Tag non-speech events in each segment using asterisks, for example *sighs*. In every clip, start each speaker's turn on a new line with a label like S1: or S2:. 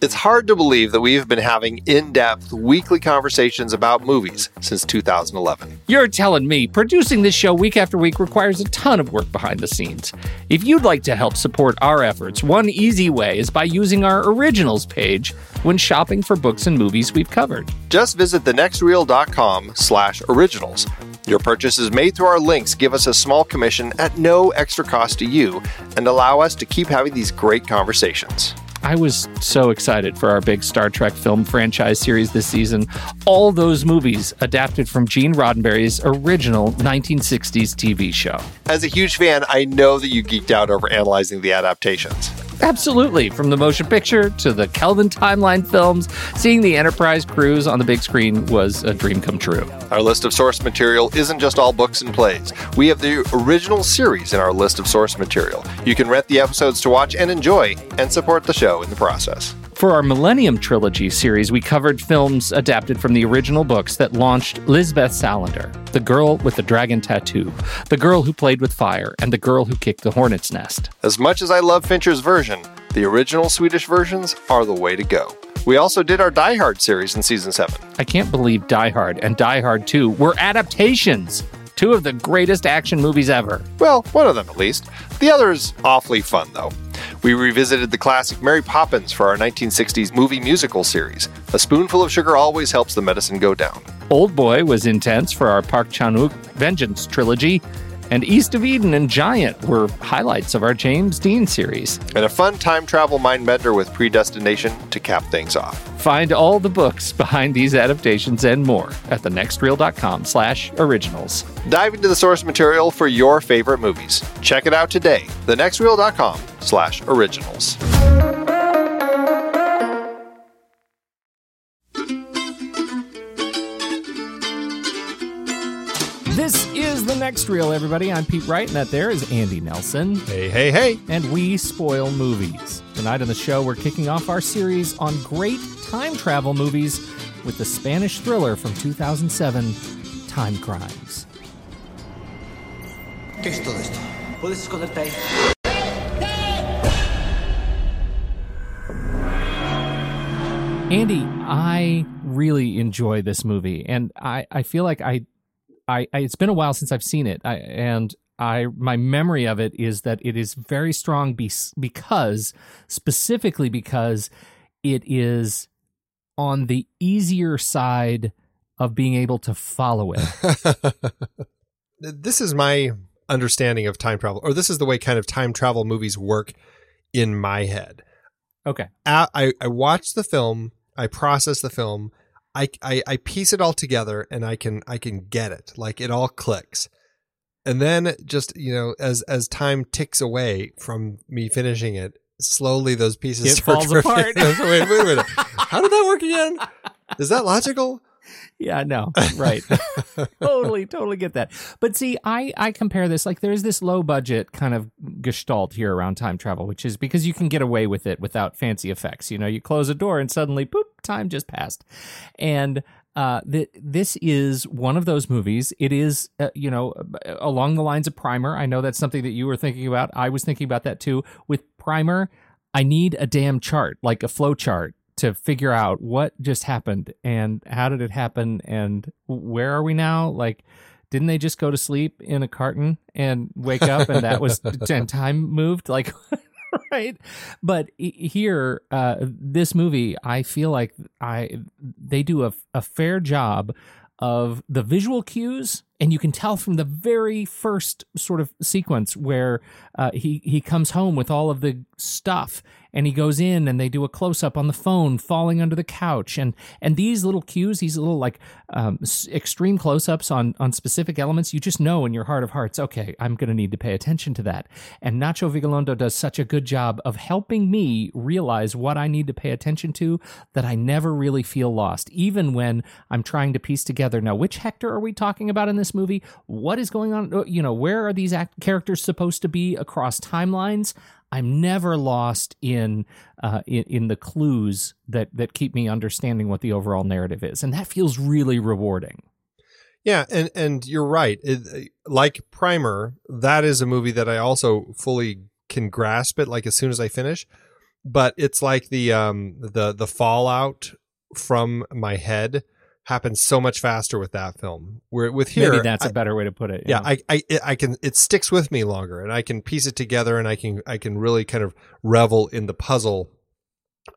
S1: It's hard to believe that we've been having in depth weekly conversations about movies since 2011.
S2: You're telling me producing this show week after week requires a ton of work behind the scenes. If you'd like to help support our efforts, one easy way is by using our originals page when shopping for books and movies we've covered.
S1: Just visit thenextreel.com slash originals. Your purchases made through our links give us a small commission at no extra cost to you and allow us to keep having these great conversations.
S2: I was so excited for our big Star Trek film franchise series this season. All those movies adapted from Gene Roddenberry's original 1960s TV show.
S1: As a huge fan, I know that you geeked out over analyzing the adaptations.
S2: Absolutely. From the motion picture to the Kelvin timeline films, seeing the Enterprise crews on the big screen was a dream come true.
S1: Our list of source material isn't just all books and plays. We have the original series in our list of source material. You can rent the episodes to watch and enjoy and support the show in the process.
S2: For our Millennium Trilogy series, we covered films adapted from the original books that launched Lisbeth Salander, The Girl with the Dragon Tattoo, The Girl Who Played with Fire, and The Girl Who Kicked the Hornet's Nest.
S1: As much as I love Fincher's version, the original Swedish versions are the way to go. We also did our Die Hard series in season 7.
S2: I can't believe Die Hard and Die Hard 2 were adaptations. Two of the greatest action movies ever.
S1: Well, one of them at least. The other is awfully fun, though. We revisited the classic Mary Poppins for our 1960s movie musical series. A spoonful of sugar always helps the medicine go down.
S2: Old Boy was intense for our Park Chan Wook Vengeance trilogy, and East of Eden and Giant were highlights of our James Dean series.
S1: And a fun time travel mind bender with Predestination to cap things off.
S2: Find all the books behind these adaptations and more at thenextreel.com slash originals.
S1: Dive into the source material for your favorite movies. Check it out today. Thenextreel.com slash originals.
S2: Next reel, everybody. I'm Pete Wright, and that there is Andy Nelson.
S1: Hey, hey, hey.
S2: And we spoil movies. Tonight on the show, we're kicking off our series on great time travel movies with the Spanish thriller from 2007, Timecrimes.
S3: ¿Qué es todo esto? Puedes esconderte ahí.
S2: Andy, I really enjoy this movie, and I, I feel like I, I, I it's been a while since I've seen it, I, and I my memory of it is that it is very strong be, because specifically because it is on the easier side of being able to follow it. *laughs*
S1: this is my understanding of time travel, or this is the way kind of time travel movies work in my head.
S2: Okay.
S1: I, I, I watch the film, I process the film, I, I, I piece it all together and I can I can get it. Like it all clicks. And then just, you know, as as time ticks away from me finishing it, slowly those pieces
S2: It *laughs*
S1: start
S2: falls apart.
S1: wait, wait a minute. How did that work again? Is that logical?
S2: Yeah, no, right. *laughs* *laughs* totally, totally get that. But see, I I compare this like there's this low budget kind of gestalt here around time travel, which is because you can get away with it without fancy effects. You know, you close a door and suddenly, boop, time just passed, and. Uh, th- this is one of those movies. It is, uh, you know, along the lines of Primer. I know that's something that you were thinking about. I was thinking about that too. With Primer, I need a damn chart, like a flow chart to figure out what just happened and how did it happen and where are we now? Like didn't they just go to sleep in a carton and wake up and that was *laughs* and time moved? Like *laughs* right? But here uh, this movie i feel like i they do a, a fair job of the visual cues and you can tell from the very first sort of sequence where uh, he he comes home with all of the stuff and he goes in and they do a close up on the phone falling under the couch. And and these little cues these little like um, extreme close ups on on specific elements you just know in your heart of hearts okay I'm going to need to pay attention to that. And Nacho Vigalondo does such a good job of helping me realize what I need to pay attention to that I never really feel lost even when I'm trying to piece together now which Hector are we talking about in this movie what is going on you know where are these act- characters supposed to be across timelines I'm never lost in, uh, in in the clues that that keep me understanding what the overall narrative is, and that feels really rewarding.
S1: Yeah, and and you're right. It, like Primer, that is a movie that I also fully can grasp it. Like as soon as I finish, but it's like the um the the fallout from my head happens so much faster with that film. Where with here,
S2: maybe that's I, a better way to put it.
S1: Yeah, yeah I, I, I can. It sticks with me longer, and I can piece it together, and I can, I can really kind of revel in the puzzle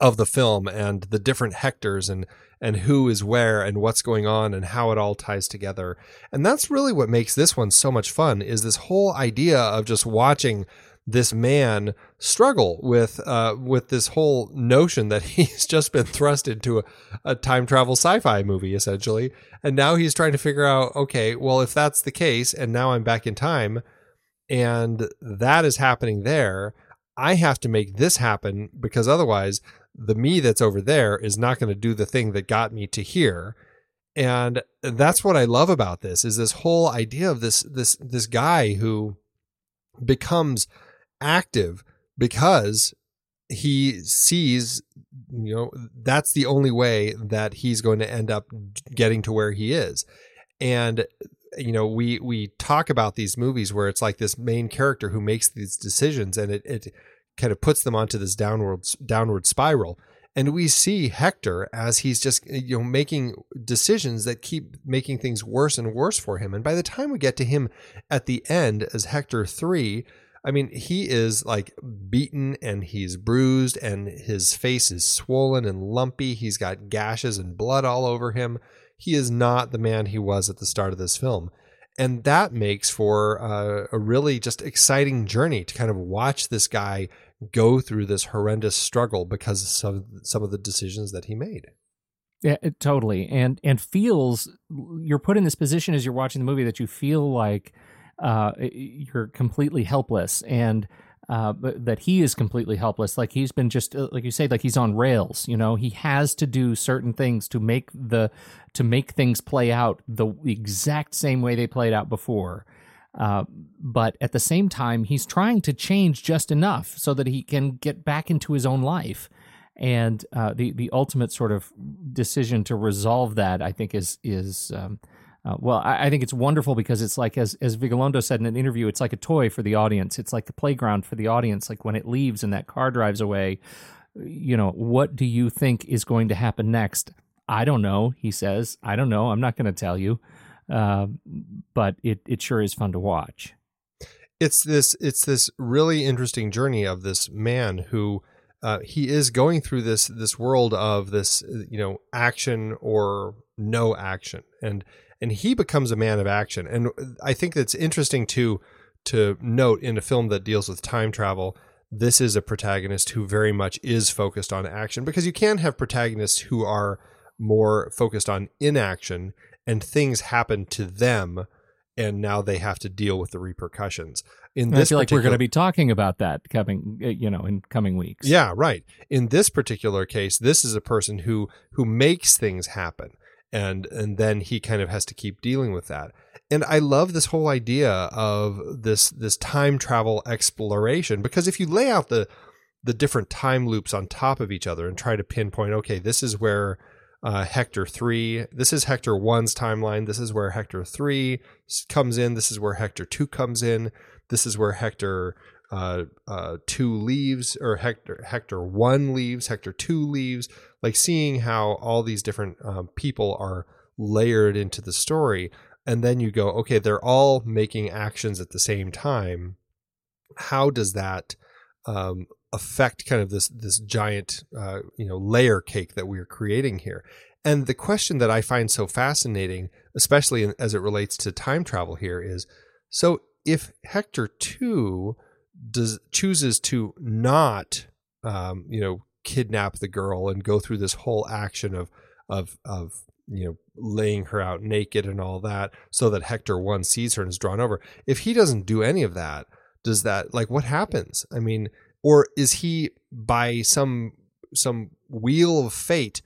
S1: of the film and the different Hectors and and who is where and what's going on and how it all ties together. And that's really what makes this one so much fun. Is this whole idea of just watching this man struggle with uh, with this whole notion that *laughs* he's just been thrust into a, a time travel sci-fi movie essentially, and now he's trying to figure out, okay, well, if that's the case, and now I'm back in time, and that is happening there, I have to make this happen because otherwise, the me that's over there is not going to do the thing that got me to here. And that's what I love about this is this whole idea of this this this guy who becomes active because he sees you know that's the only way that he's going to end up getting to where he is. And you know we we talk about these movies where it's like this main character who makes these decisions and it, it kind of puts them onto this downward downward spiral. And we see Hector as he's just you know making decisions that keep making things worse and worse for him. And by the time we get to him at the end as Hector 3 I mean, he is like beaten and he's bruised and his face is swollen and lumpy. He's got gashes and blood all over him. He is not the man he was at the start of this film. And that makes for uh, a really just exciting journey to kind of watch this guy go through this horrendous struggle because of some, some of the decisions that he made.
S2: Yeah, totally. And and feels you're put in this position as you're watching the movie that you feel like uh, you're completely helpless and uh, that he is completely helpless. Like he's been just uh, like you say, like he's on rails. You know, he has to do certain things to make the to make things play out the exact same way they played out before. Uh, but at the same time, he's trying to change just enough so that he can get back into his own life. And uh, the the ultimate sort of decision to resolve that, I think, is is um, uh, well, I, I, think it's wonderful because it's like, as as Vigalondo said in an interview, it's like a toy for the audience. It's like a playground for the audience. Like when it leaves and that car drives away, you know, what do you think is going to happen next? I don't know. He says, I don't know. I'm not going to tell you, uh, but it it sure is fun to watch.
S1: It's this it's this really interesting journey of this man who. Uh, he is going through this this world of this you know action or no action and and he becomes a man of action. And I think that's interesting to to note in a film that deals with time travel. This is a protagonist who very much is focused on action because you can have protagonists who are more focused on inaction and things happen to them and now they have to deal with the repercussions.
S2: In this I feel like we're going to be talking about that coming, uh, you know, in coming weeks.
S1: Yeah, right. In this particular case, this is a person who who makes things happen and and then he kind of has to keep dealing with that and i love this whole idea of this this time travel exploration because if you lay out the the different time loops on top of each other and try to pinpoint okay this is where uh, hector 3 this is hector 1's timeline. This is where hector 3 comes in. This is where hector 2 comes in. This is where hector uh, uh, 2 leaves or hector hector 1 leaves hector 2 leaves like seeing how all these different um, people are layered into the story. And then you go okay they're all making actions at the same time. How does that um, affect kind of this this giant uh, you know layer cake that we're creating here. And the question that i find so fascinating especially in, as it relates to time travel here is so if hector 2 does chooses to not um, you know kidnap the girl and go through this whole action of of of you know laying her out naked and all that so that Hector one sees her and is drawn over if he doesn't do any of that does that like what happens? I mean or is he by some some wheel of fate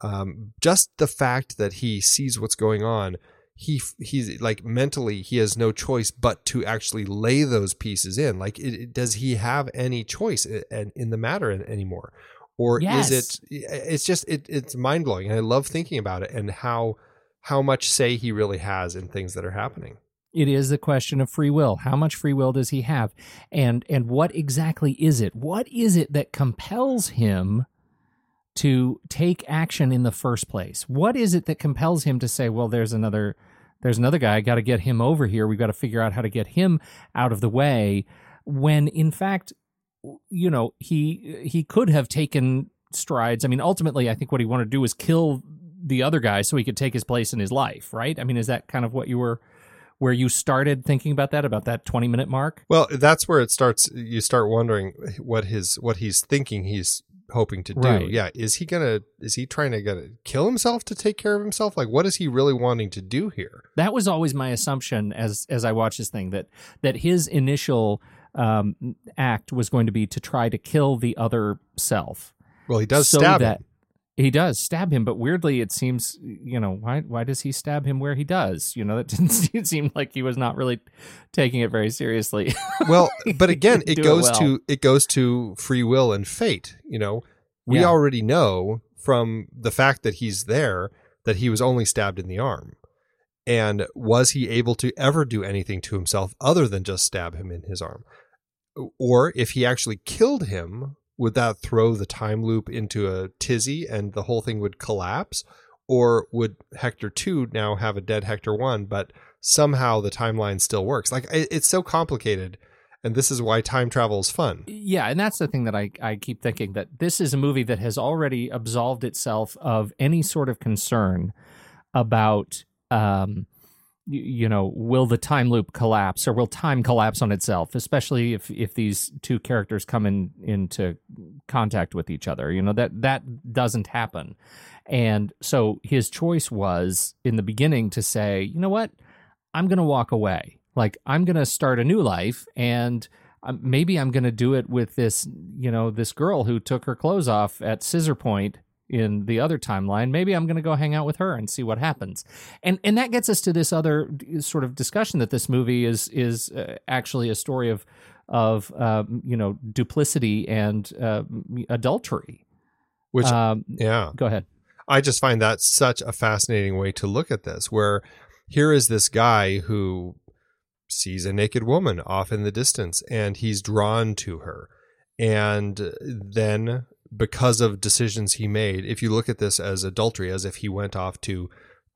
S1: um just the fact that he sees what's going on he he's like mentally he has no choice but to actually lay those pieces in? Like it, it, does he have any choice in, in the matter anymore? Or
S2: yes.
S1: is it it's just it, it's mind-blowing and i love thinking about it and how how much say he really has in things that are happening
S2: it is the question of free will. How much free will does he have? And and what exactly is it? What is it that compels him to take action in the first place? What is it that compels him to say well there's another there's another guy. I got to get him over here. We've got to figure out how to get him out of the way when in fact you know he he could have taken strides. I mean, ultimately, I think what he wanted to do was kill the other guy so he could take his place in his life, right? I mean, is that kind of what you were where you started thinking about that about that 20 minute mark?
S1: Well, that's where it starts you start wondering what his what he's thinking he's hoping to do.
S2: Right.
S1: Yeah, is he to is he trying to gonna kill himself to take care of himself? Like what is he really wanting to do here?
S2: That was always my assumption as as I watched this thing that that his initial um, act was going to be to try to kill the other self.
S1: Well, he does
S2: so
S1: stab
S2: that
S1: him.
S2: He does stab him, but weirdly, it seems you know why why does he stab him where he does? You know, that *laughs* didn't seem like he was not really taking it very seriously. *laughs*
S1: Well, but again, it
S2: didn't it
S1: goes
S2: well.
S1: to it goes to free will and fate. You know, we
S2: Yeah.
S1: already know from the fact that he's there that he was only stabbed in the arm. And was he able to ever do anything to himself other than just stab him in his arm? Or if he actually killed him, would that throw the time loop into a tizzy and the whole thing would collapse? Or would Hector 2 now have a dead Hector 1, but somehow the timeline still works? Like, it's so complicated. And this is why time travel is fun.
S2: Yeah, and that's the thing that I, I keep thinking that this is a movie that has already absolved itself of any sort of concern about um you, know will the time loop collapse or will time collapse on itself especially if if these two characters come in into contact with each other? You know that that doesn't happen. And so his choice was in the beginning to say you know what? I'm going to walk away. Like i'm going to start a new life and um, maybe i'm going to do it with this you know this girl who took her clothes off at scissor point in the other timeline maybe i'm going to go hang out with her and see what happens. And and that gets us to this other sort of discussion that this movie is is uh, actually a story of of um, you know duplicity and uh, adultery.
S1: Which,
S2: um,
S1: yeah,
S2: go ahead.
S1: I just find that such a fascinating way to look at this, where here is this guy who sees a naked woman off in the distance and he's drawn to her. And then, because of decisions he made, if you look at this as adultery, as if he went off to,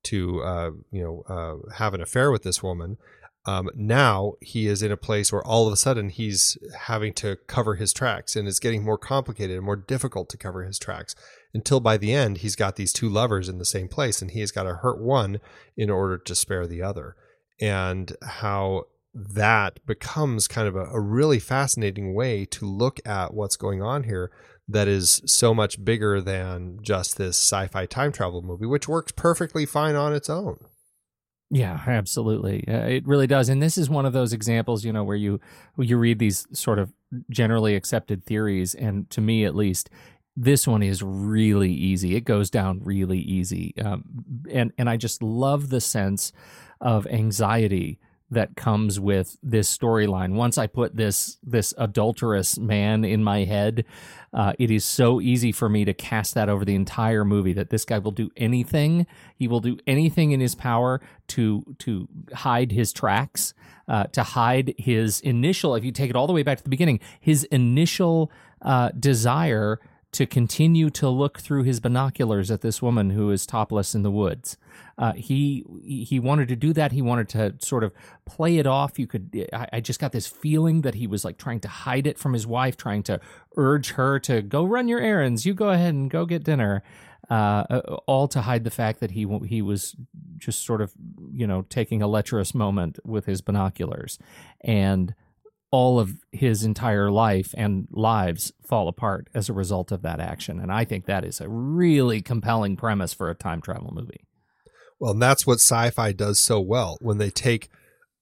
S1: to uh, you know, uh, have an affair with this woman, um, now he is in a place where all of a sudden he's having to cover his tracks and it's getting more complicated and more difficult to cover his tracks until by the end he's got these two lovers in the same place and he has got to hurt one in order to spare the other. And how that becomes kind of a, a really fascinating way to look at what's going on here that is so much bigger than just this sci-fi time travel movie which works perfectly fine on its own
S2: Yeah, absolutely. Uh, it really does. And this is one of those examples, you know, where you you read these sort of generally accepted theories and to me at least this one is really easy. It goes down really easy, um, and and I just love the sense of anxiety that comes with this storyline. Once I put this this adulterous man in my head, uh, it is so easy for me to cast that over the entire movie. That this guy will do anything. He will do anything in his power to to hide his tracks, uh, to hide his initial. If you take it all the way back to the beginning, his initial uh, desire to continue to look through his binoculars at this woman who is topless in the woods. Uh, he he wanted to do that. He wanted to sort of play it off. You could. I, I, just got this feeling that he was like trying to hide it from his wife, trying to urge her to go run your errands. You go ahead and go get dinner. Uh, uh all to hide the fact that he he was just sort of you know taking a lecherous moment with his binoculars, and all of his entire life and lives fall apart as a result of that action. And I think that is a really compelling premise for a time travel movie.
S1: Well, and that's what sci fi does so well when they take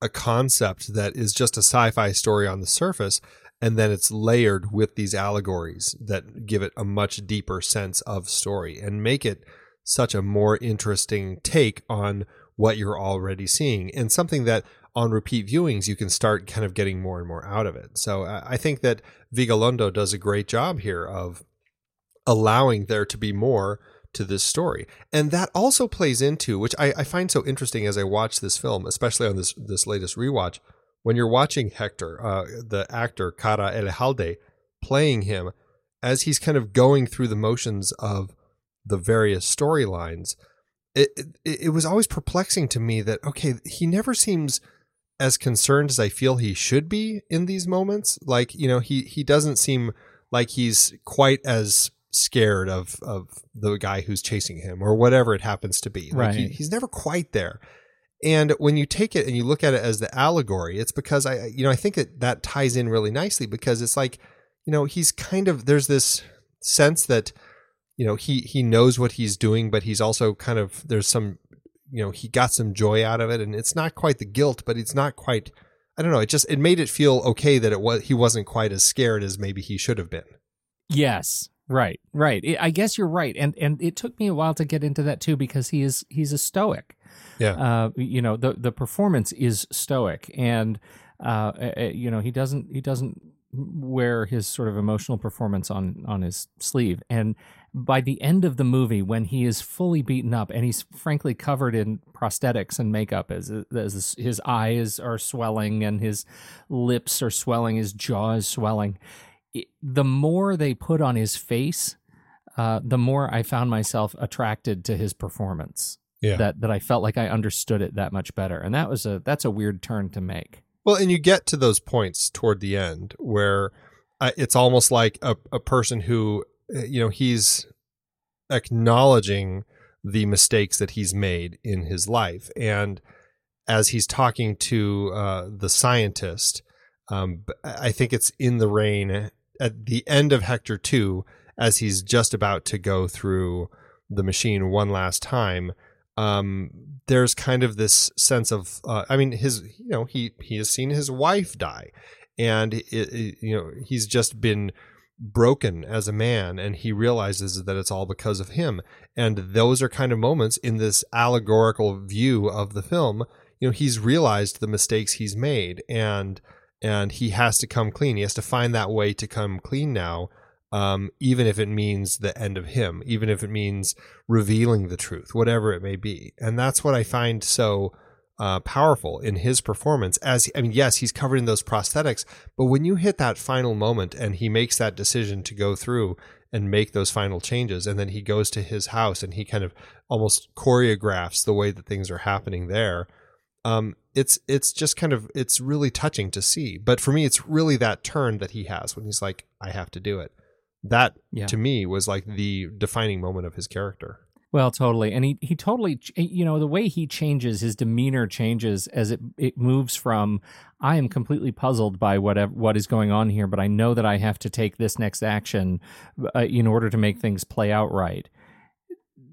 S1: a concept that is just a sci fi story on the surface and then it's layered with these allegories that give it a much deeper sense of story and make it such a more interesting take on what you're already seeing and something that on repeat viewings, you can start kind of getting more and more out of it. So I think that Vigalondo does a great job here of allowing there to be more to this story. And that also plays into, which I, I find so interesting as I watch this film, especially on this this latest rewatch, when you're watching Hector, uh, the actor Karra Elejalde, playing him as he's kind of going through the motions of the various storylines. It, it, it was always perplexing to me that okay, he never seems as concerned as I feel he should be in these moments. Like, you know, he he doesn't seem like he's quite as scared of of the guy who's chasing him or whatever it happens to be. Like
S2: right.
S1: He, he's never quite there. And when you take it and you look at it as the allegory, it's because I you know, I think that that ties in really nicely because it's like, you know, he's kind of there's this sense that you know, he he knows what he's doing but he's also kind of there's some you know he got some joy out of it and it's not quite the guilt but it's not quite i don't know it just it made it feel okay that it was he wasn't quite as scared as maybe he should have been.
S2: Yes. Right. Right. I guess you're right. And and it took me a while to get into that too because he is he's a stoic.
S1: Yeah.
S2: Uh, you know the the performance is stoic and uh, you know he doesn't he doesn't wear his sort of emotional performance on on his sleeve. And by the end of the movie, when he is fully beaten up and he's frankly covered in prosthetics and makeup, as, as his eyes are swelling and his lips are swelling, his jaw is swelling, the more they put on his face, uh, the more I found myself attracted to his performance.
S1: Yeah.
S2: That that I felt like I understood it that much better, and that was a that's a weird turn to make.
S1: Well, and you get to those points toward the end where uh, it's almost like a, a person who you know he's acknowledging the mistakes that he's made in his life. And as he's talking to uh, the scientist um, i think it's in the rain at the end of hector 2 as he's just about to go through the machine one last time um, there's kind of this sense of uh, i mean his you know he he has seen his wife die. And it, it, you know he's just been broken as a man and he realizes that it's all because of him. And those are kind of moments in this allegorical view of the film. You know he's realized the mistakes he's made and and he has to come clean. He has to find that way to come clean now um, even if it means the end of him even if it means revealing the truth whatever it may be. And that's what i find so uh, powerful in his performance. As I mean, yes, he's covered in those prosthetics, but when you hit that final moment and he makes that decision to go through and make those final changes, and then he goes to his house and he kind of almost choreographs the way that things are happening there. Um, it's it's just kind of it's really touching to see. But for me, it's really that turn that he has when he's like, "I have to do it." That yeah. to me was like the defining moment of his character.
S2: Well, totally, and he he totally you know the way he changes his demeanor changes as it it moves from I am completely puzzled by whatever what is going on here, but I know that I have to take this next action uh, in order to make things play out right.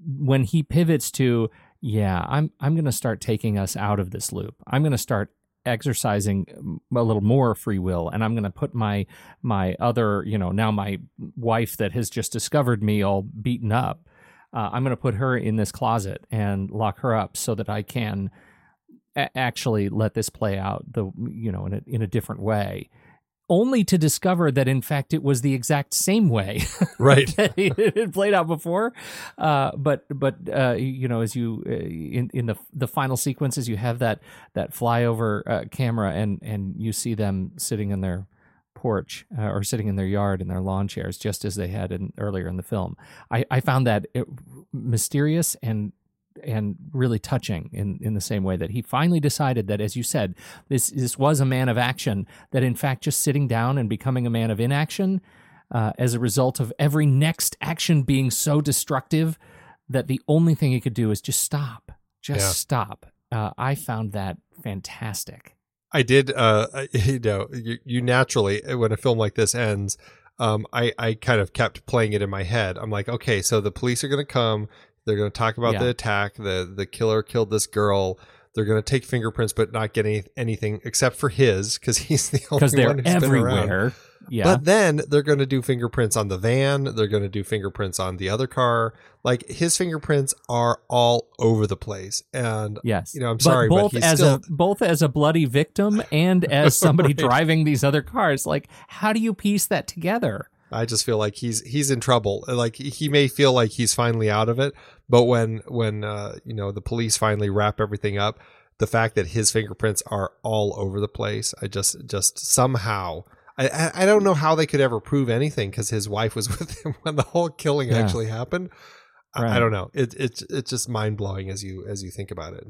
S2: When he pivots to yeah, I'm I'm going to start taking us out of this loop. I'm going to start exercising a little more free will and i'm going to put my my other you know now my wife that has just discovered me all beaten up uh, i'm going to put her in this closet and lock her up so that i can a- actually let this play out the you know in a, in a different way only to discover that in fact it was the exact same way *laughs*
S1: Right.
S2: it had played out before. Uh, but but uh, you know, as you uh, in in the the final sequences, you have that that flyover uh, camera, and and you see them sitting in their porch uh, or sitting in their yard in their lawn chairs, just as they had in earlier in the film. I I found that uh, mysterious and and really touching in, in the same way that he finally decided that, as you said, this this was a man of action. That in fact, just sitting down and becoming a man of inaction, uh, as a result of every next action being so destructive, that the only thing he could do is just stop, just
S1: Yeah.
S2: stop. Uh, I found that fantastic.
S1: I did. Uh, *laughs* you know, you, you naturally when a film like this ends, um, I I kind of kept playing it in my head. I'm like, okay, so the police are going to come. They're going to talk about
S2: Yeah.
S1: the attack. the The killer killed this girl. They're going to take fingerprints, but not get any, anything except for his because he's the only
S2: they're
S1: one who's been around.
S2: everywhere. Yeah.
S1: But then they're going to do fingerprints on the van. They're going to do fingerprints on the other car. Like his fingerprints are all over the place. And
S2: Yes,
S1: You know, I'm sorry, but
S2: both
S1: he's
S2: as
S1: still-
S2: a both as a bloody victim and *laughs* as somebody
S1: Right.
S2: driving these other cars. Like, how do you piece that together?
S1: I just feel like he's he's in trouble. Like he may feel like he's finally out of it, but when when uh, you know the police finally wrap everything up, the fact that his fingerprints are all over the place, I just just somehow. I, I- don't know how they could ever prove anything because his wife was *laughs* with him when the whole killing
S2: Yeah.
S1: actually happened. I, I don't know. It, it's it's just mind blowing as you as you think about it.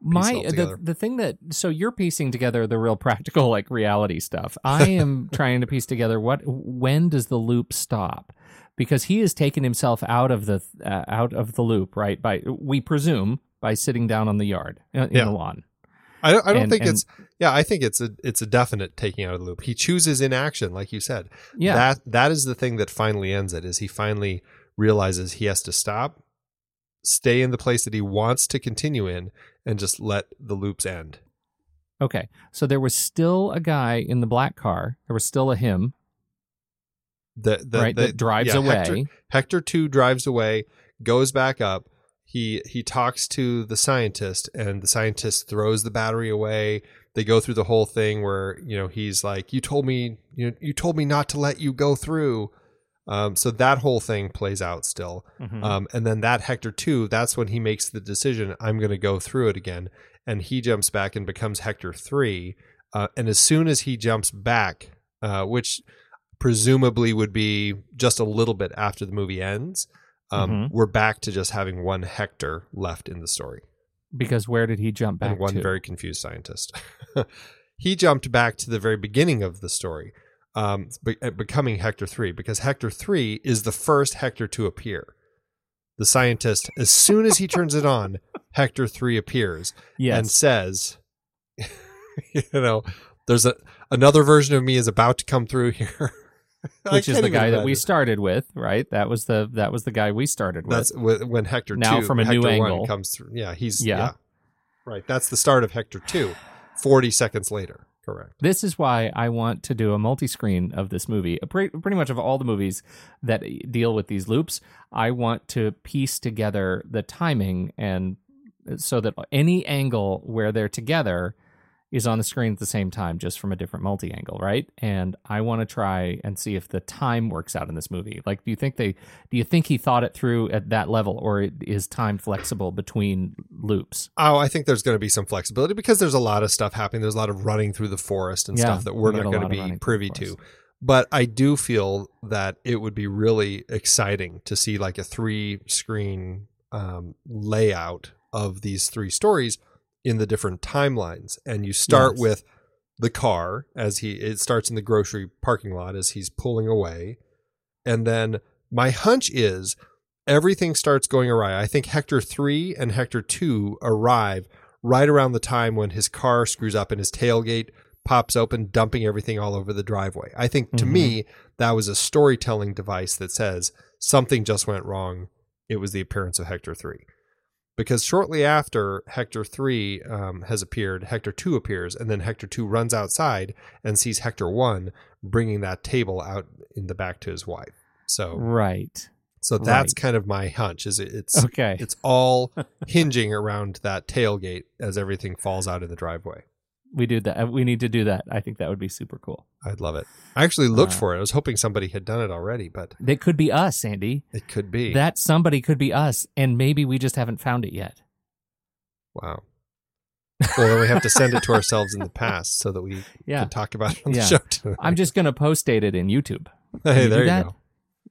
S2: my the, the thing that so you're piecing together the real practical like reality stuff i *laughs* am trying to piece together what when does the loop stop because he has taken himself out of the uh, out of the loop right by we presume by sitting down on the yard uh, in
S1: Yeah.
S2: the lawn
S1: I don't, I don't
S2: And-
S1: think
S2: and-
S1: it's yeah. I think it's a it's a definite taking out of the loop. He chooses inaction, like you said.
S2: yeah
S1: That that is the thing that finally ends it. Is he finally realizes he has to stop, stay in the place that he wants to continue in, and just let the loops end.
S2: okay so there was still a guy in the black car there was still a him
S1: The, the,
S2: right
S1: the-
S2: that drives
S1: yeah,
S2: away
S1: Hector, Hector two drives away, goes back up. He he talks to the scientist, and the scientist throws the battery away. They go through the whole thing where you know he's like, "You told me you you told me not to let you go through." Um, so that whole thing plays out still.
S2: Mhm.
S1: Um, and then that Hector 2, that's when he makes the decision, I'm going to go through it again. And he jumps back and becomes Hector 3. Uh, and as soon as he jumps back, uh, which presumably would be just a little bit after the movie ends, um,
S2: Mhm.
S1: we're back to just having one Hector left in the story
S2: because where did he jump back
S1: and one
S2: to
S1: very confused scientist. *laughs* he jumped back to the very beginning of the story, um, be- uh, becoming Hector 3, because Hector 3 is the first Hector to appear. The scientist, as soon as he turns it on, *laughs* Hector 3 appears
S2: yes
S1: and says, *laughs* you know, there's a another version of me is about to come through here.
S2: Which is the guy that we started with, right? That was the that was the guy we started with.
S1: That's when Hector
S2: Now
S1: 2
S2: from a new
S1: Hector 1
S2: angle.
S1: comes through. Yeah, he's
S2: Yeah.
S1: yeah. Right. That's the start of Hector 2. 40 seconds later. Correct.
S2: this is why I want to do a multi-screen of this movie. Pretty, pretty much of all the movies that deal with these loops, I want to piece together the timing and uh, so that any angle where they're together is on the screen at the same time, just from a different multi-angle, right? And I want to try and see if the time works out in this movie. Like, do you think they? Do you think he thought it through at that level, or is time flexible between loops?
S1: Oh, I think there's going to be some flexibility because there's a lot of stuff happening. There's a lot of running through the forest and
S2: Yeah,
S1: stuff that we're
S2: we
S1: not going to be privy to. But I do feel that it would be really exciting to see like a three screen um, layout of these three stories in the different timelines. And you start
S2: Yes.
S1: with the car as he, it starts in the grocery parking lot as he's pulling away. And then my hunch is everything starts going awry. I think Hector 3 and Hector 2 arrive right around the time when his car screws up and his tailgate pops open, dumping everything all over the driveway. I think to
S2: Mhm.
S1: me, that was a storytelling device that says something just went wrong. It was the appearance of Hector 3. Because shortly after Hector 3 um, has appeared, Hector 2 appears, and then Hector 2 runs outside and sees Hector 1 bringing that table out in the back to his wife. So,
S2: Right.
S1: so that's
S2: right.
S1: kind of my hunch. Is it, it's
S2: Okay.
S1: it's all *laughs* hinging around that tailgate as everything falls out of the driveway.
S2: We do that. We need to do that. I think that would be super cool.
S1: I'd love it. I actually looked
S2: Uh,
S1: for it. I was hoping somebody had done it already, but
S2: it could be us, Andy.
S1: it could be.
S2: That somebody could be us, and maybe we just haven't found it yet.
S1: wow. Well, then we have to send it to ourselves in the past so that we *laughs*
S2: Yeah.
S1: can talk about it on the
S2: Yeah.
S1: show *laughs* tonight.
S2: I'm just going to post date it in YouTube.
S1: hey,
S2: you
S1: there you go.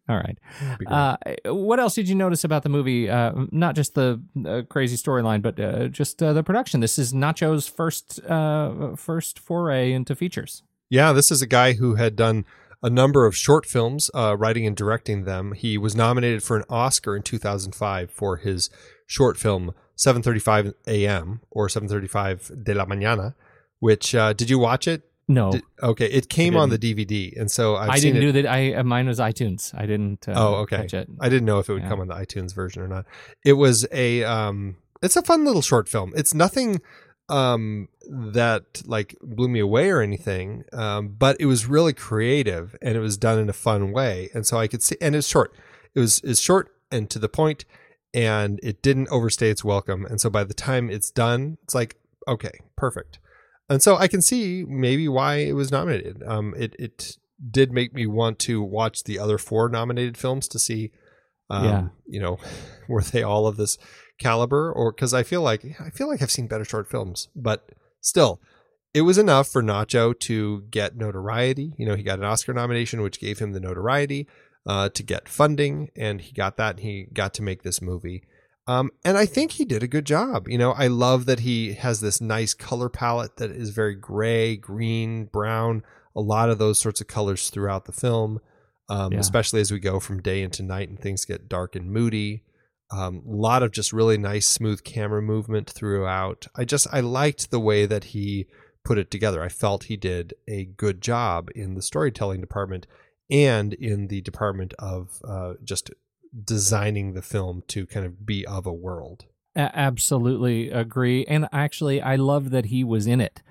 S2: All right.
S1: That'd be great.
S2: Uh, what else did you notice about the movie? Uh, not just the uh, crazy storyline, but uh, just uh, the production. This is Nacho's first uh, first foray into features.
S1: Yeah, this is a guy who had done a number of short films, uh, writing and directing them. He was nominated for an Oscar in 2005 for his short film 7:35 a.m. or 7:35 de la mañana. Which uh, did you watch it?
S2: No,
S1: Did- okay, it came on the DVD, and so I've
S2: I didn't
S1: it.
S2: do that. I uh, mine was iTunes. I didn't. Uh,
S1: Oh, okay.
S2: Catch it.
S1: I didn't know if it would
S2: Yeah.
S1: come on the iTunes version or not. It was a um it's a fun little short film. It's nothing um that like blew me away or anything. Um but it was really creative and it was done in a fun way. And so I could see and it's short. It was is short and to the point and it didn't overstay its welcome. And so by the time it's done, it's like okay, perfect. And so I can see maybe why it was nominated. Um it it did make me want to watch the other four nominated films to see um,
S2: Yeah.
S1: you know *laughs* were they all of this caliber or because i feel like i feel like i've seen better short films but still it was enough for nacho to get notoriety you know he got an oscar nomination which gave him the notoriety uh, to get funding and he got that and he got to make this movie um, and i think he did a good job you know i love that he has this nice color palette that is very gray green brown a lot of those sorts of colors throughout the film um,
S2: Yeah.
S1: especially as we go from day into night and things get dark and moody. Um, a lot of just really nice, smooth camera movement throughout. I just I liked the way that he put it together. I felt he did a good job in the storytelling department and in the department of uh, just designing the film to kind of be of a world.
S2: A- absolutely agree. And actually, I love that he was in it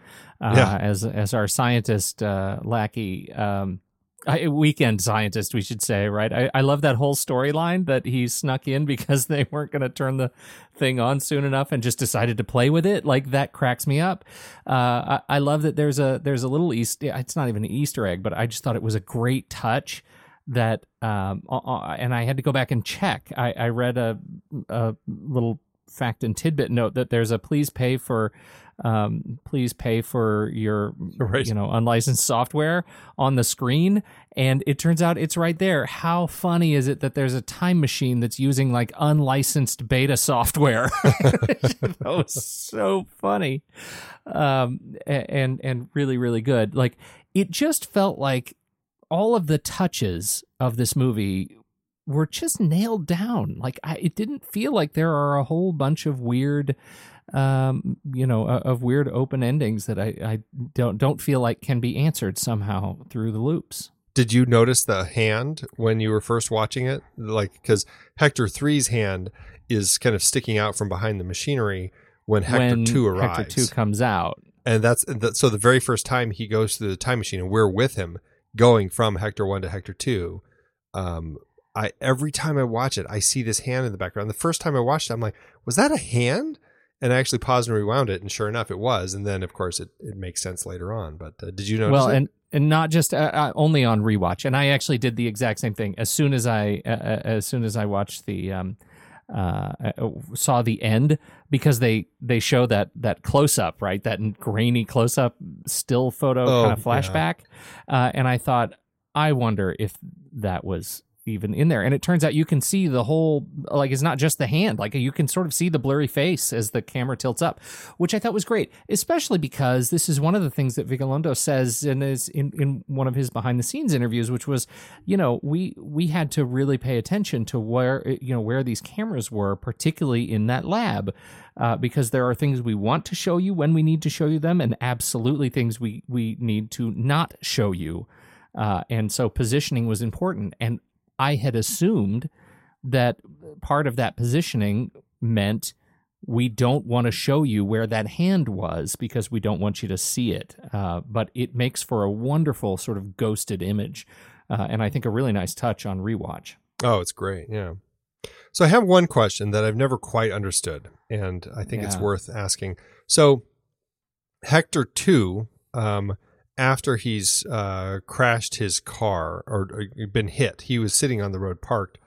S2: uh,
S1: Yeah.
S2: as as our scientist uh, lackey. Um, I, weekend scientist, we should say, right? I, I love that whole storyline that he snuck in because *laughs* they weren't going to turn the thing on soon enough and just decided to play with it. Like that cracks me up. Uh, I, I love that there's a there's a little Easter. It's not even an Easter egg, but I just thought it was a great touch that um and I had to go back and check. I, I read a a little fact and tidbit note that there's a please pay for um please pay for your *laughs*
S1: Right.
S2: you know unlicensed software on the screen and it turns out it's right there how funny is it that there's a time machine that's using like unlicensed beta software *laughs* that was so funny um and and really really good like it just felt like all of the touches of this movie were just nailed down. Like I, it didn't feel like there are a whole bunch of weird, um, you know, uh, of weird open endings that I, I don't don't feel like can be answered somehow through the loops.
S1: Did you notice the hand when you were first watching it? Like, because Hector 3's hand is kind of sticking out from behind the machinery when Hector
S2: when
S1: 2 arrives.
S2: Hector Two comes out.
S1: and that's that, so the very first time he goes through the time machine and we're with him going from Hector 1 to Hector 2 um I every time I watch it I see this hand in the background. The first time I watched it I'm like was that a hand? And I actually paused and rewound it and sure enough it was. And then of course it, it makes sense later on. But uh, did you notice
S2: well,
S1: it?
S2: and and not just uh, uh, only on rewatch. And I actually did the exact same thing. As soon as I uh, uh, as soon as I watched the um uh uh, saw the end because they they show that that close up right that grainy close up still photo
S1: Oh,
S2: kind of
S1: yeah.
S2: flashback uh and I thought I wonder if that was even in there. And it turns out you can see the whole like it's not just the hand. Like you can sort of see the blurry face as the camera tilts up which i thought was great especially because this is one of the things that vigalondo says in his in, in one of his behind the scenes interviews which was you know we we had to really pay attention to where you know where these cameras were particularly in that lab uh, because there are things we want to show you when we need to show you them and absolutely things we we need to not show you. Uh, and so positioning was important. And I had assumed that part of that positioning meant we don't want to show you where that hand was because we don't want you to see it. Uh, but it makes for a wonderful sort of ghosted image, uh, and I think a really nice touch on rewatch.
S1: Oh, it's great. Yeah. So I have one question that I've never quite understood, and I think it's worth asking. So Hector two, um, after he's uh, crashed his car or, or been hit, he was sitting on the road parked,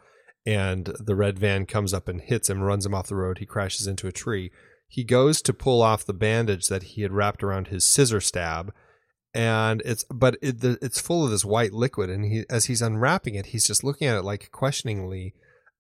S1: and the red van comes up and hits him, runs him off the road. He crashes into a tree. He goes to pull off the bandage that he had wrapped around his scissor stab, and it's but it, it's full of this white liquid. And he, as he's unwrapping it, he's just looking at it like questioningly,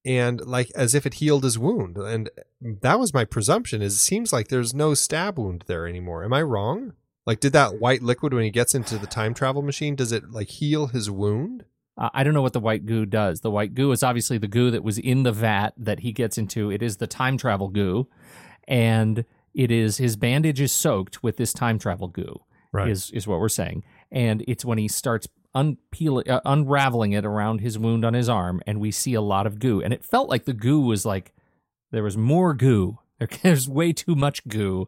S1: and like as if it healed his wound. And that was my presumption. Is it seems like there's no stab wound there anymore. Am I wrong? Like, did that white liquid when he gets into the time travel machine, does it like heal his wound?
S2: Uh, I don't know what the white goo does. The white goo is obviously the goo that was in the vat that he gets into. It is the time travel goo, and it is his bandage is soaked with this time travel goo.
S1: Right.
S2: Is is what we're saying, and it's when he starts unpeeling, uh, unraveling it around his wound on his arm, and we see a lot of goo, and it felt like the goo was like there was more goo. *laughs* There- There's way too much goo.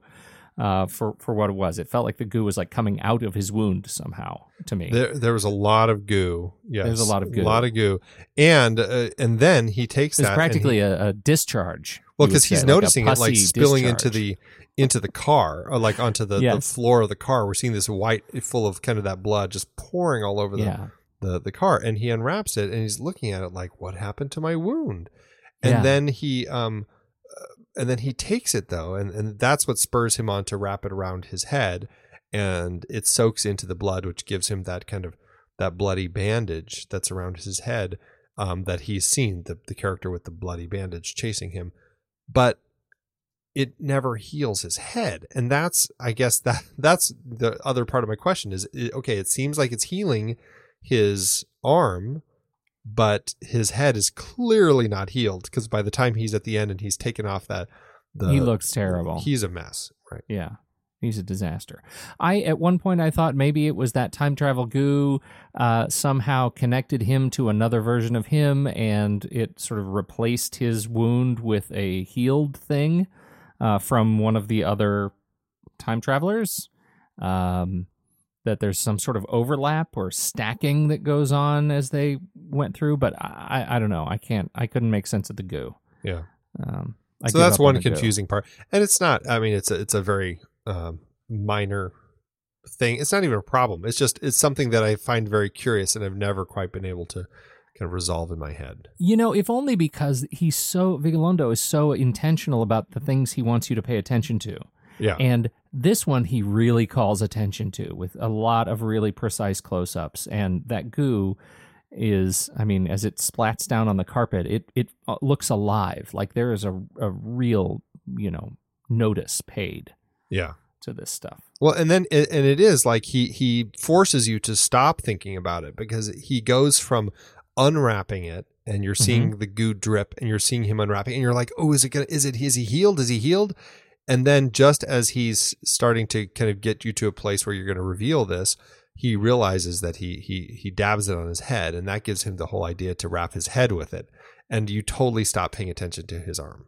S2: Uh, for for what it was, it felt like the goo was like coming out of his wound somehow to me.
S1: There, there was a lot of goo. Yes,
S2: There's a lot of goo.
S1: A lot of goo, and uh, and then he takes
S2: It's practically
S1: he,
S2: a, a discharge.
S1: well because he's
S2: say, like
S1: noticing it like spilling into the into the car, or like onto the, the floor of the car. We're seeing this white full of kind of that blood just pouring all over the
S2: yeah.
S1: the, the car, and he unwraps it and he's looking at it like, "What happened to my wound?" And
S2: Yeah.
S1: then he um, uh, and then he takes it though, and and that's what spurs him on to wrap it around his head, and it soaks into the blood, which gives him that kind of that bloody bandage that's around his head um, that he's seen the the character with the bloody bandage chasing him, but it never heals his head and that's i guess *laughs* that that's the other part of my question is okay it seems like it's healing his arm but his head is clearly not healed because by the time he's at the end and he's taken off that the
S2: he looks terrible.
S1: he's a mess right
S2: yeah. He's a disaster. I at one point I thought maybe it was that time travel goo uh, somehow connected him to another version of him, and it sort of replaced his wound with a healed thing uh, from one of the other time travelers. Um, that there's some sort of overlap or stacking that goes on as they went through, but I, I don't know. I can't. I couldn't make sense of the goo.
S1: yeah
S2: Um, I
S1: so that's
S2: up on
S1: one
S2: goo.
S1: confusing part and it's not i mean it's a, it's a very um, minor thing it's not even a problem it's just it's something that i find very curious and i've never quite been able to kind of resolve in my head
S2: You know, if only because he's so Vigalondo is so intentional about the things he wants you to pay attention to.
S1: yeah
S2: And this one he really calls attention to with a lot of really precise close-ups and that goo is I mean as it splats down on the carpet it it uh, looks alive like there is a a real, you know, notice paid
S1: yeah
S2: to this stuff.
S1: Well, and then and it is like he he forces you to stop thinking about it because he goes from unwrapping it and you're seeing the goo drip and you're seeing him unwrapping and you're like, "Oh, is it gonna is it is he healed? Is he healed?" And then just as he's starting to kind of get you to a place where you're going to reveal this, he realizes that he he he dabs it on his head and that gives him the whole idea to wrap his head with it. And you totally stop paying attention to his arm.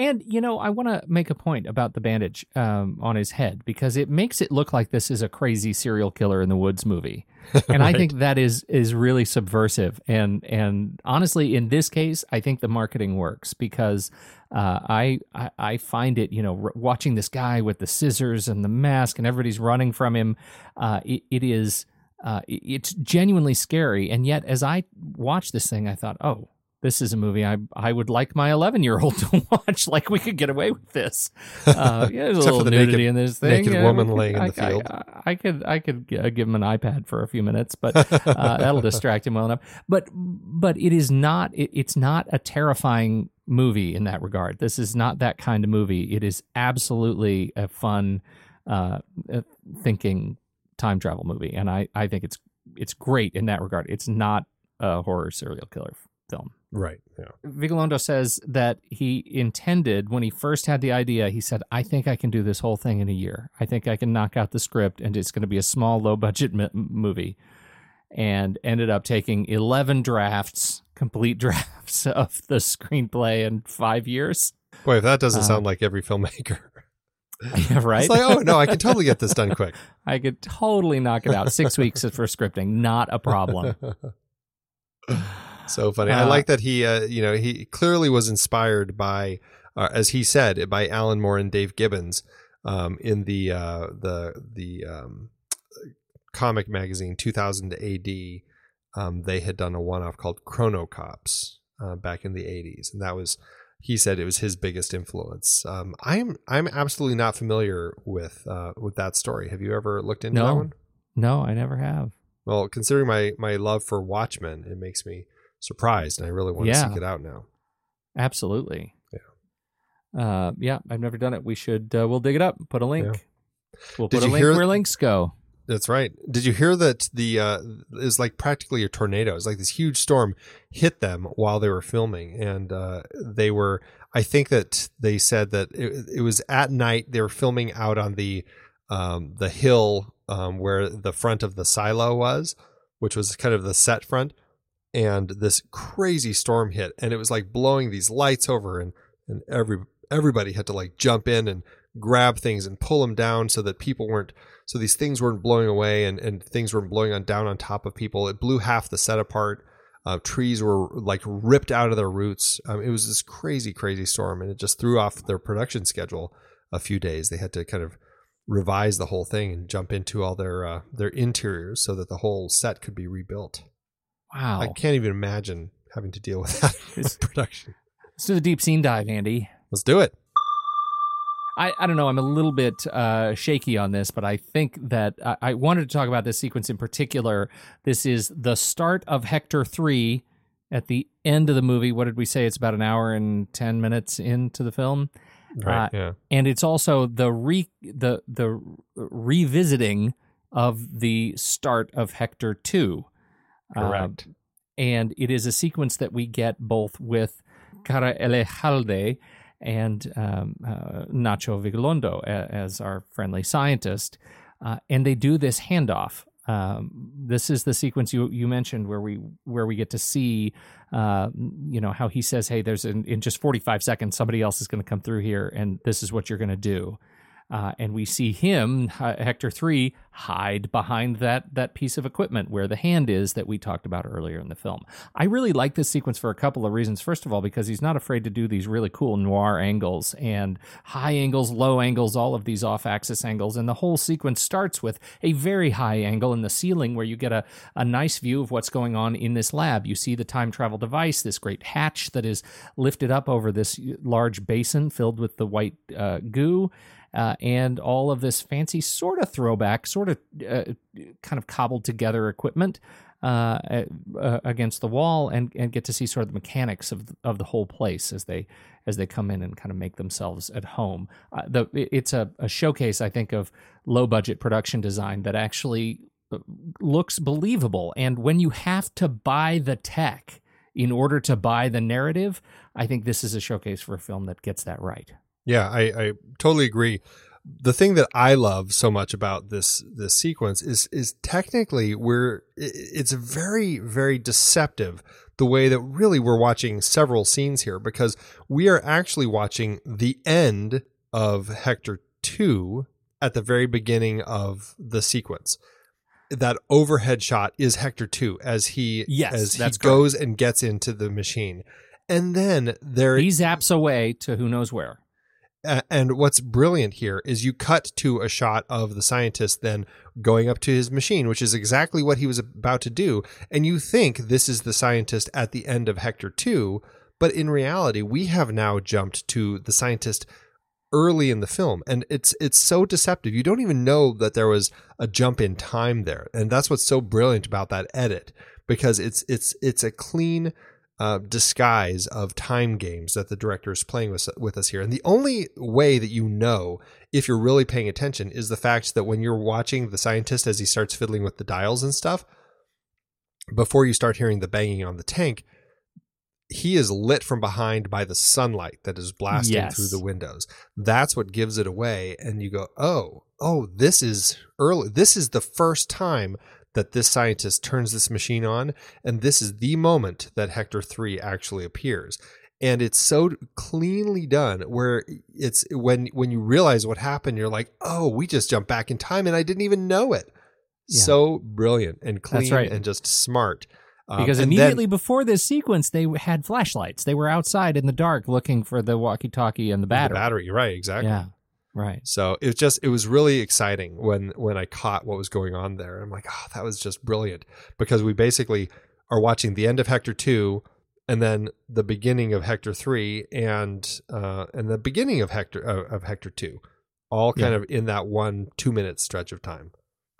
S2: And you know, I want to make a point about the bandage um, on his head because it makes it look like this is a crazy serial killer in the woods movie, *laughs* and I think that is is really subversive. And and honestly, in this case, I think the marketing works because uh, I, I I find it you know r- watching this guy with the scissors and the mask and everybody's running from him. Uh, it, it is uh, it- it's genuinely scary, and yet as I watched this thing, I thought, oh this is a movie I I would like my 11 year old *laughs* to watch. Like we could get away with this. Uh, yeah, there's a little
S1: the
S2: nudity
S1: naked-
S2: in this thing.
S1: naked
S2: Yeah,
S1: woman
S2: could-
S1: laying in
S2: I,
S1: the field.
S2: I, I could I could uh, give him an iPad for a few minutes, but *laughs* uh, that'll distract him well enough. But but it is not. It, it's not a terrifying movie in that regard. This is not that kind of movie. It is absolutely a fun, uh, uh, thinking time travel movie, and I I think it's it's great in that regard. It's not a horror serial killer film.
S1: Right. Yeah.
S2: Vigalondo says that he intended when he first had the idea, he said, I think I can do this whole thing in a year. I think I can knock out the script and it's going to be a small, low budget m- movie. And ended up taking 11 drafts, complete *laughs* drafts of the screenplay in five years.
S1: Boy, if that doesn't
S2: Uh,
S1: sound like every filmmaker. *laughs*
S2: Yeah, right.
S1: It's like, oh no, I can totally get this done quick. *laughs*
S2: I could totally knock it out. Six weeks for scripting, not a problem.
S1: So funny. I
S2: Uh,
S1: like that he, uh, you know, he clearly was inspired by, uh, as he said, by Alan Moore and Dave Gibbons um, in the uh, the the um, comic magazine 2000 AD. Um, they had done a one-off called Chronocops uh, back in the 80s, and that was he said it was his biggest influence. Um, I'm I'm absolutely not familiar with uh, with that story. Have you ever looked into
S2: No.
S1: that one?
S2: No, I never have.
S1: Well, considering my my love for Watchmen, it makes me surprised, and I really want to seek it out now.
S2: Absolutely. Yeah. Uh, yeah, I've never done it. We should. Uh, we'll dig it up. Put a link.
S1: Yeah.
S2: We'll
S1: Did
S2: put a link
S1: hear-
S2: where links go.
S1: That's right. Did you hear that the uh, is like practically a tornado? It's like this huge storm hit them while they were filming, and uh, they were. I think that they said that it, it was at night. They were filming out on the um, the hill um, where the front of the silo was, which was kind of the set front, and this crazy storm hit, and it was like blowing these lights over, and and every everybody had to like jump in and grab things and pull them down so that people weren't so these things weren't blowing away and, and things weren't blowing on down on top of people. It blew half the set apart. Uh, trees were like ripped out of their roots. Um, it was this crazy crazy storm and it just threw off their production schedule a few days. They had to kind of revise the whole thing and jump into all their uh, their interiors so that the whole set could be rebuilt
S2: Wow.
S1: i can't even imagine having to deal with that *laughs* with production
S2: Let's do the deep scene dive, Andy.
S1: let's do it
S2: I, I don't know. I'm a little bit uh, shaky on this, but I think that I, I wanted to talk about this sequence in particular. This is the start of Hector 3 at the end of the movie. What did we say? It's about an hour and 10 minutes into the film.
S1: right
S2: Uh,
S1: yeah
S2: And it's also the re the the revisiting of the start of Hector 2.
S1: Correct
S2: and it is a sequence that we get both with Karra Elejalde and um, uh, Nacho Vigalondo as our friendly scientist, uh, and they do this handoff. Um, this is the sequence you you mentioned where we where we get to see, uh, you know, how he says, "Hey, there's in, in just 45 seconds somebody else is going to come through here, and this is what you're going to do." Uh, and we see him, Hector Three, hide behind that that piece of equipment where the hand is that we talked about earlier in the film. I really like this sequence for a couple of reasons. First of all, because he's not afraid to do these really cool noir angles and high angles, low angles, all of these off-axis angles, and the whole sequence starts with a very high angle in the ceiling where you get a, a nice view of what's going on in this lab. You see the time travel device, this great hatch that is lifted up over this large basin filled with the white uh, goo uh, and all of this fancy sort of throwback, sort of uh, kind of cobbled together equipment uh, uh, against the wall, and, and get to see sort of the mechanics of of the whole place as they as they come in and kind of make themselves at home. Uh, the it's a, a showcase, I think, of low budget production design that actually uh, looks believable. And when you have to buy the tech in order to buy the narrative, I think this is a showcase for a film that gets that right.
S1: Yeah, I, I totally agree. The thing that I love so much about this this sequence is is technically we're it's very very deceptive the way that really we're watching several scenes here because we are actually watching the end of Hector 2 at the very beginning of the sequence. That overhead shot is Hector 2 as he
S2: Yes,
S1: as he goes and gets into the machine. And then there
S2: He zaps away to who knows where.
S1: And what's brilliant here is you cut to a shot of the scientist then going up to his machine, which is exactly what he was about to do. And you think this is the scientist at the end of Hector 2, but in reality, we have now jumped to the scientist early in the film. And it's it's so deceptive. You don't even know that there was a jump in time there. And that's what's so brilliant about that edit because it's it's it's a clean uh, disguise of time games that the director is playing with, with us here. And the only way that you know if you're really paying attention is the fact that when you're watching the scientist as he starts fiddling with the dials and stuff, before you start hearing the banging on the tank, he is lit from behind by the sunlight that is blasting
S2: Yes.
S1: through the windows. That's what gives it away. And you go, oh, oh, this is early. This is the first time that this scientist turns this machine on. And this is the moment that Hector 3 actually appears. and it's so cleanly done where it's when when you realize what happened you're like oh we just jumped back in time and i didn't even know it
S2: Yeah.
S1: so brilliant and clean
S2: right.
S1: and just smart Um,
S2: Because immediately
S1: then,
S2: before this sequence, they had flashlights. They were outside in the dark looking for the walkie-talkie and the battery.
S1: the battery right exactly
S2: Yeah, right.
S1: so it was just it was really exciting when when i caught what was going on there i'm like oh that was just brilliant because we basically are watching the end of hector 2 and then the beginning of hector 3 and uh and the beginning of hector uh, of hector 2 all kind
S2: Yeah.
S1: of in that one two minute stretch of time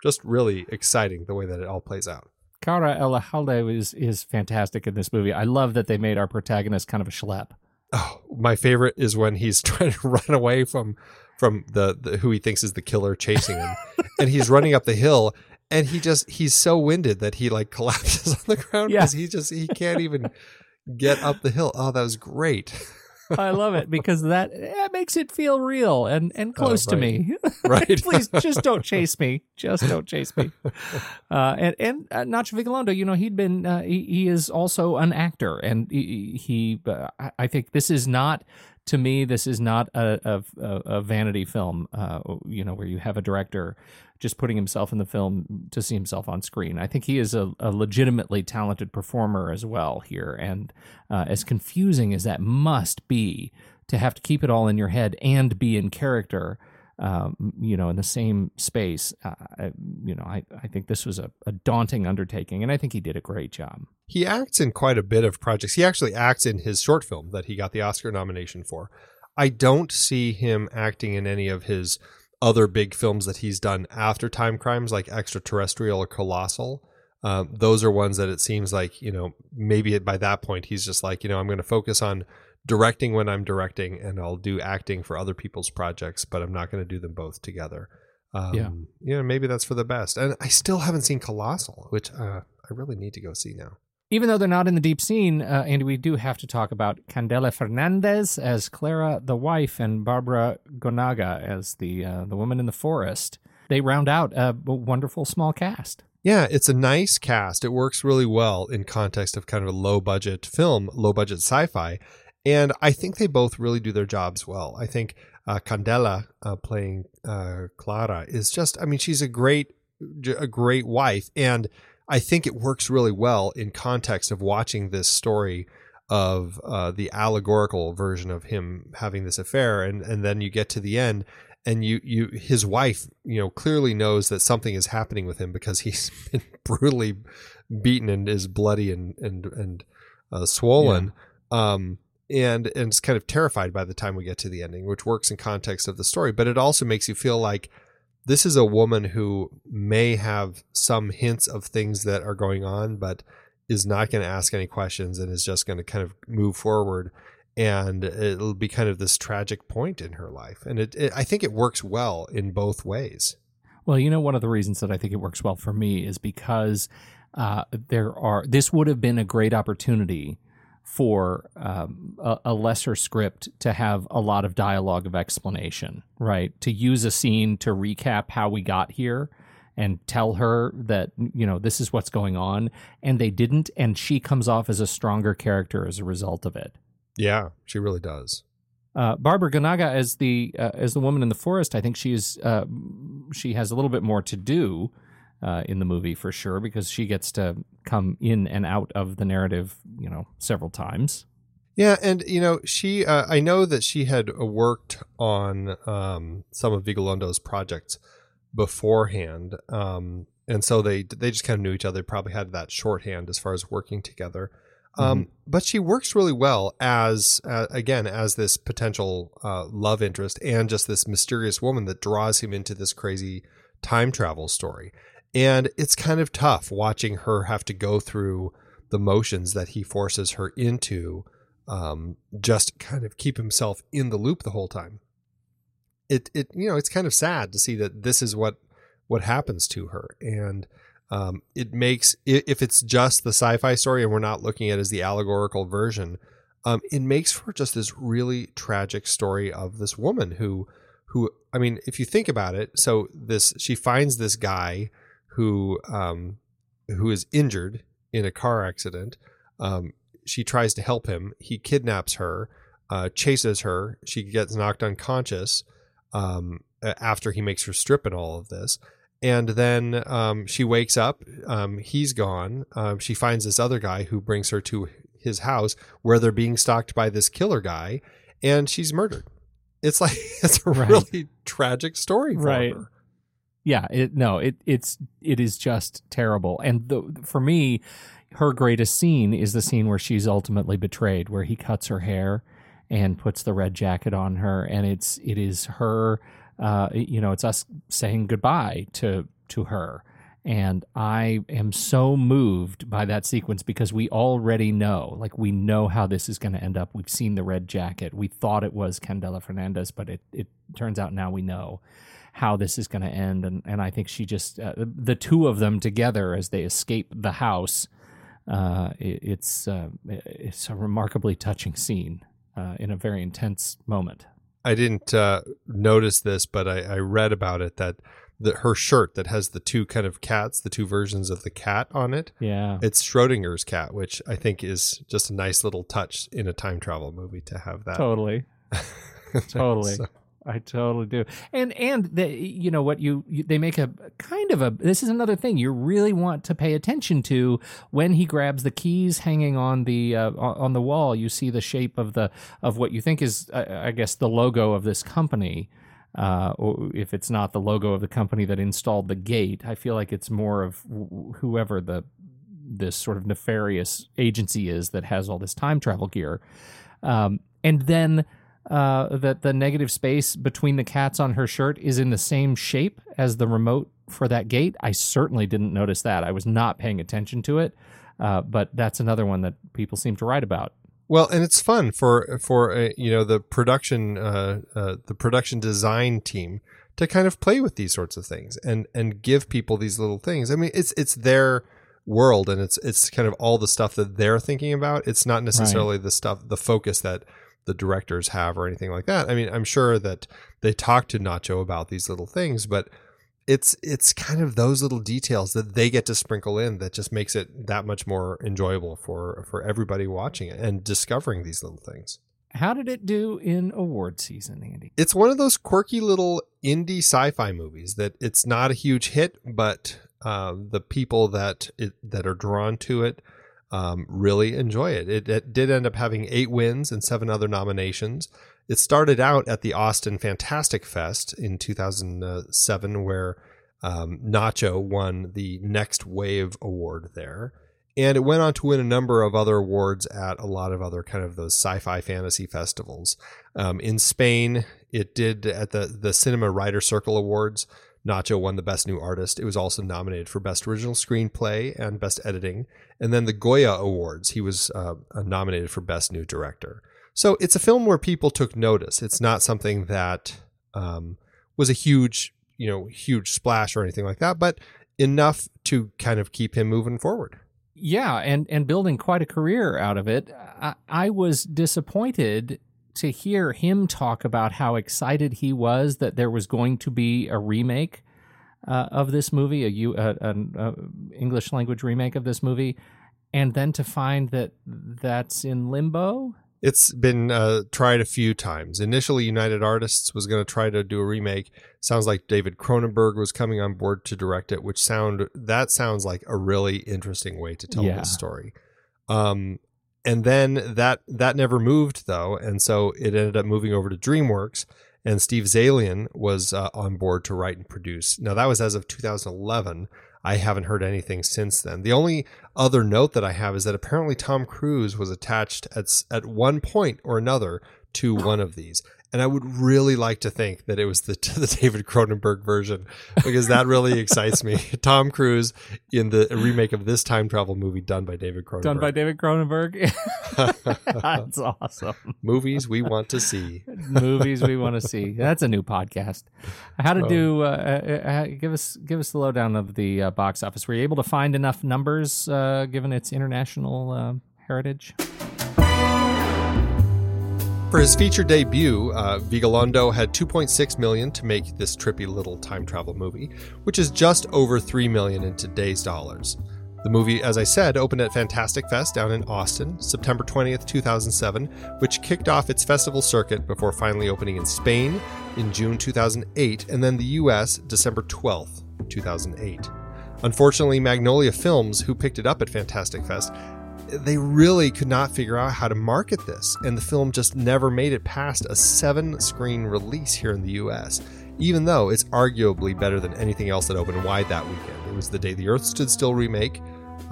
S1: just really exciting the way that it all plays out
S2: Karra Elejalde is is fantastic in this movie. I love that they made our protagonist kind of a schlep.
S1: oh my favorite is when he's *laughs* trying to run away from from the, the who he thinks is the killer chasing him *laughs* and he's running up the hill and he just he's so winded that he like *laughs* collapses on the ground
S2: Yeah.
S1: because he just he can't even get up the hill oh that was great
S2: I love it because that it makes it feel real and and close to
S1: Oh, right.
S2: me. *laughs*
S1: Right.
S2: Please just don't chase me. Just don't chase me. Uh, and and uh, Nacho Vigalondo, you know, he'd been uh, he, he is also an actor, and he, he uh, I think this is not. To me, this is not a a, a- vanity film, uh, you know, where you have a director just putting himself in the film to see himself on screen. I think he is a, a legitimately talented performer as well here, and uh, as confusing as that must be to have to keep it all in your head and be in character, um, you know, in the same space. Uh, you know, I, I think this was a, a daunting undertaking, and I think he did a great job.
S1: he acts in quite a bit of projects he actually acts in his short film that he got the oscar nomination for i don't see him acting in any of his other big films that he's done after time crimes like extraterrestrial or colossal um, those are ones that it seems like you know maybe by that point he's just like you know i'm going to focus on directing when i'm directing and i'll do acting for other people's projects but i'm not going to do them both together um,
S2: Yeah.
S1: you know maybe that's for the best and i still haven't seen colossal which uh, i really need to go see now
S2: Even though they're not in the deep scene, uh, Andy, we do have to talk about Candela Fernandez as Clara, the wife, and Barbara Goenaga as the uh, the woman in the forest. They round out a wonderful small cast.
S1: Yeah, it's a nice cast. It works really well in context of kind of a low budget film, low budget sci-fi, and I think they both really do their jobs well. I think uh, Candela uh, playing uh, Clara is just, I mean, she's a great, a great wife, and I think it works really well in context of watching this story of uh, the allegorical version of him having this affair, and and then you get to the end, and you you his wife you know clearly knows that something is happening with him because he's *laughs* been brutally beaten and is bloody and and and uh, swollen. Um and and is kind of terrified by the time we get to the ending which works in context of the story but it also makes you feel like this is a woman who may have some hints of things that are going on but is not going to ask any questions and is just going to kind of move forward and it'll be kind of this tragic point in her life and it, it i think it works well in both ways
S2: Well, you know, one of the reasons that I think it works well for me is because uh, there are. This would have been a great opportunity for um, a, a lesser script to have a lot of dialogue of explanation, right? To use a scene to recap how we got here and tell her that you know this is what's going on, and they didn't, and she comes off as a stronger character as a result of it.
S1: yeah she really does
S2: Uh, Barbara Goenaga as the uh, as the woman in the forest, I think she's uh, she has a little bit more to do uh, in the movie for sure because she gets to come in and out of the narrative, you know, several times.
S1: Yeah, and you know, she uh, I know that she had worked on um, some of Vigalondo's projects beforehand, um, and so they they just kind of knew each other. Probably had that shorthand as far as working together. Um, But she works really well as uh, again as this potential uh, love interest and just this mysterious woman that draws him into this crazy time travel story. And it's kind of tough watching her have to go through the motions that he forces her into um, just kind of keep himself in the loop the whole time. It it you know it's kind of sad to see that this is what what happens to her, and um, it makes if it's just the sci-fi story and we're not looking at it as the allegorical version, um, it makes for just this really tragic story of this woman who who I mean if you think about it, so this she finds this guy who um, who is injured in a car accident. Um, she tries to help him. He kidnaps her, uh, chases her. She gets knocked unconscious um, after he makes her strip and all of this. And then um, she wakes up. Um, he's gone. Um, she finds this other guy who brings her to his house where they're being stalked by this killer guy, and she's murdered. It's like *laughs* it's a
S2: Right.
S1: really tragic story for
S2: Right.
S1: her.
S2: Yeah, it no, it it's it is just terrible. And the, for me, her greatest scene is the scene where she's ultimately betrayed, where he cuts her hair and puts the red jacket on her, and it's it is her, uh, you know, it's us saying goodbye to to her. And I am so moved by that sequence because we already know, like we know how this is going to end up. We've seen the red jacket. We thought it was Candela Fernandez, but it it turns out now we know how this is going to end and and I think she just uh, the two of them together as they escape the house uh, it, it's uh, it's a remarkably touching scene uh, in a very intense moment.
S1: I didn't uh, notice this, but I, I read about it that the, her shirt that has the two kind of cats, the two versions of the cat on it,
S2: Yeah.
S1: it's Schrodinger's cat, which I think is just a nice little touch in a time travel movie to have that.
S2: Totally. *laughs* Totally.
S1: So-
S2: I totally do. And and the, you know what you, you they make a kind of a this is another thing you really want to pay attention to when he grabs the keys hanging on the uh, on the wall you see the shape of the of what you think is uh, I guess the logo of this company uh, if it's not the logo of the company that installed the gate I feel like it's more of wh- whoever the this sort of nefarious agency is that has all this time travel gear um, and then uh, that the negative space between the cats on her shirt is in the same shape as the remote for that gate. I certainly didn't notice that. I was not paying attention to it, uh, but that's another one that people seem to write about.
S1: Well, and it's fun for for uh, you know the production uh, uh, the production design team to kind of play with these sorts of things and and give people these little things. I mean, it's it's their world and it's it's kind of all the stuff that they're thinking about. It's not necessarily the stuff the focus that the directors have or anything like that. I mean, I'm sure that they talk to Nacho about these little things, but it's it's kind of those little details that they get to sprinkle in that just makes it that much more enjoyable for for everybody watching it and discovering these little things.
S2: How did it do in award season, Andy?
S1: It's one of those quirky little indie sci-fi movies that it's not a huge hit, but uh, the people that it, that are drawn to it um, really enjoy it. it. It did end up having eight wins and seven other nominations. It started out at the Austin Fantastic Fest in 2007, where um, Nacho won the Next Wave Award there. And it went on to win a number of other awards at a lot of other kind of those sci-fi fantasy festivals. Um, in Spain, it did at the the Cinema Writer Circle Awards. Nacho won the Best New Artist. It was also nominated for Best Original Screenplay and Best Editing. And then the Goya Awards, he was uh, nominated for Best New Director. So it's a film where people took notice. It's not something that um, was a huge, you know, huge splash or anything like that, but enough to kind of keep him moving forward.
S2: Yeah, and and building quite a career out of it. I, I was disappointed to hear him talk about how excited he was that there was going to be a remake uh, of this movie, a, U, uh, an uh, English language remake of this movie, and then to find that that's in limbo.
S1: It's been uh, tried a few times. Initially, United Artists was going to try to do a remake. Sounds like David Cronenberg was coming on board to direct it, which sound that sounds like a really interesting way to tell
S2: Yeah.
S1: this story. Um, and then that that never moved though, and so it ended up moving over to DreamWorks. And Steve Zaillian was uh, on board to write and produce. Now that was as of 2011. I haven't heard anything since then. The only other note that I have is that apparently Tom Cruise was attached at at one point or another to one of these, and I would really like to think that it was the *laughs* the David Cronenberg version because that really excites me. *laughs* Tom Cruise in the remake of this time travel movie done by David Cronenberg.
S2: Done by David Cronenberg. *laughs* that's awesome.
S1: movies we want to see.
S2: movies we want to see. That's a new podcast. How to do? Uh, uh, uh, give us give us the lowdown of the uh, box office. Were you able to find enough numbers uh, given its international uh, heritage?
S1: For his feature debut, uh, Vigalondo had 2.6 million to make this trippy little time travel movie, which is just over 3 million in today's dollars. The movie, as I said, opened at Fantastic Fest down in Austin, September 20th, 2007, which kicked off its festival circuit before finally opening in Spain in June 2008 and then the US December 12th, 2008. Unfortunately, Magnolia Films, who picked it up at Fantastic Fest, they really could not figure out how to market this, and the film just never made it past a seven screen release here in the US, even though it's arguably better than anything else that opened wide that weekend. It was The Day the Earth Stood Still remake,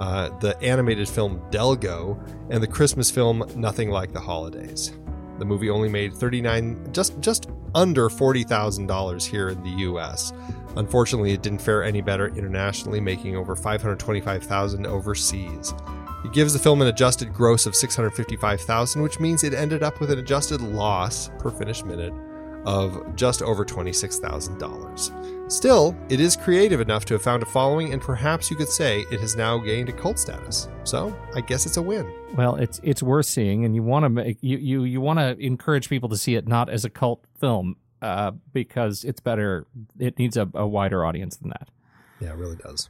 S1: uh, the animated film Delgo, and the Christmas film Nothing Like the Holidays. The movie only made 39 just just under $40,000 here in the US. Unfortunately, it didn't fare any better internationally, making over 525,000 overseas. It gives the film an adjusted gross of 655,000, which means it ended up with an adjusted loss per finished minute of just over $26,000. Still, it is creative enough to have found a following, and perhaps you could say it has now gained a cult status. So, I guess it's a win.
S2: Well, it's it's worth seeing, and you want to make you you you want to encourage people to see it not as a cult film, uh, because it's better. It needs a, a wider audience than that.
S1: Yeah, it really does.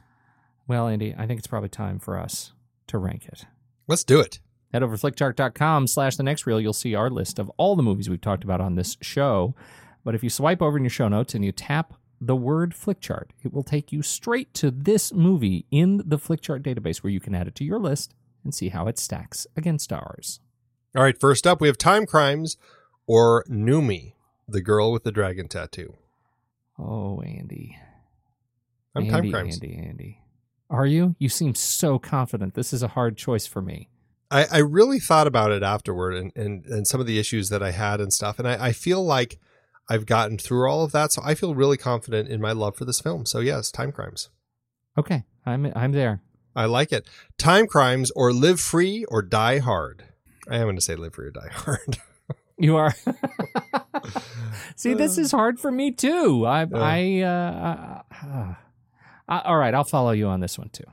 S2: Well, Andy, I think it's probably time for us to rank it.
S1: Let's do it.
S2: Head over to flickchart.com slash the next reel. You'll see our list of all the movies we've talked about on this show. But if you swipe over in your show notes and you tap the word flickchart, it will take you straight to this movie in the flickchart database where you can add it to your list and see how it stacks against ours.
S1: All right, first up, we have Time Crimes or Numi, the girl with the dragon tattoo.
S2: Oh, Andy.
S1: I'm
S2: Andy,
S1: Time Crimes.
S2: Andy, Andy. Are you? You seem so confident. This is a hard choice for me.
S1: I, I really thought about it afterward and, and, and some of the issues that I had and stuff. And I, I feel like I've gotten through all of that. So I feel really confident in my love for this film. So, yes, Time Crimes.
S2: Okay, I'm I'm there.
S1: I like it. Time Crimes or Live Free or Die Hard. I am going to say Live Free or Die Hard. *laughs*
S2: You are. *laughs* See, this is hard for me too. I I uh, uh, uh, all right, I'll follow you on this one too.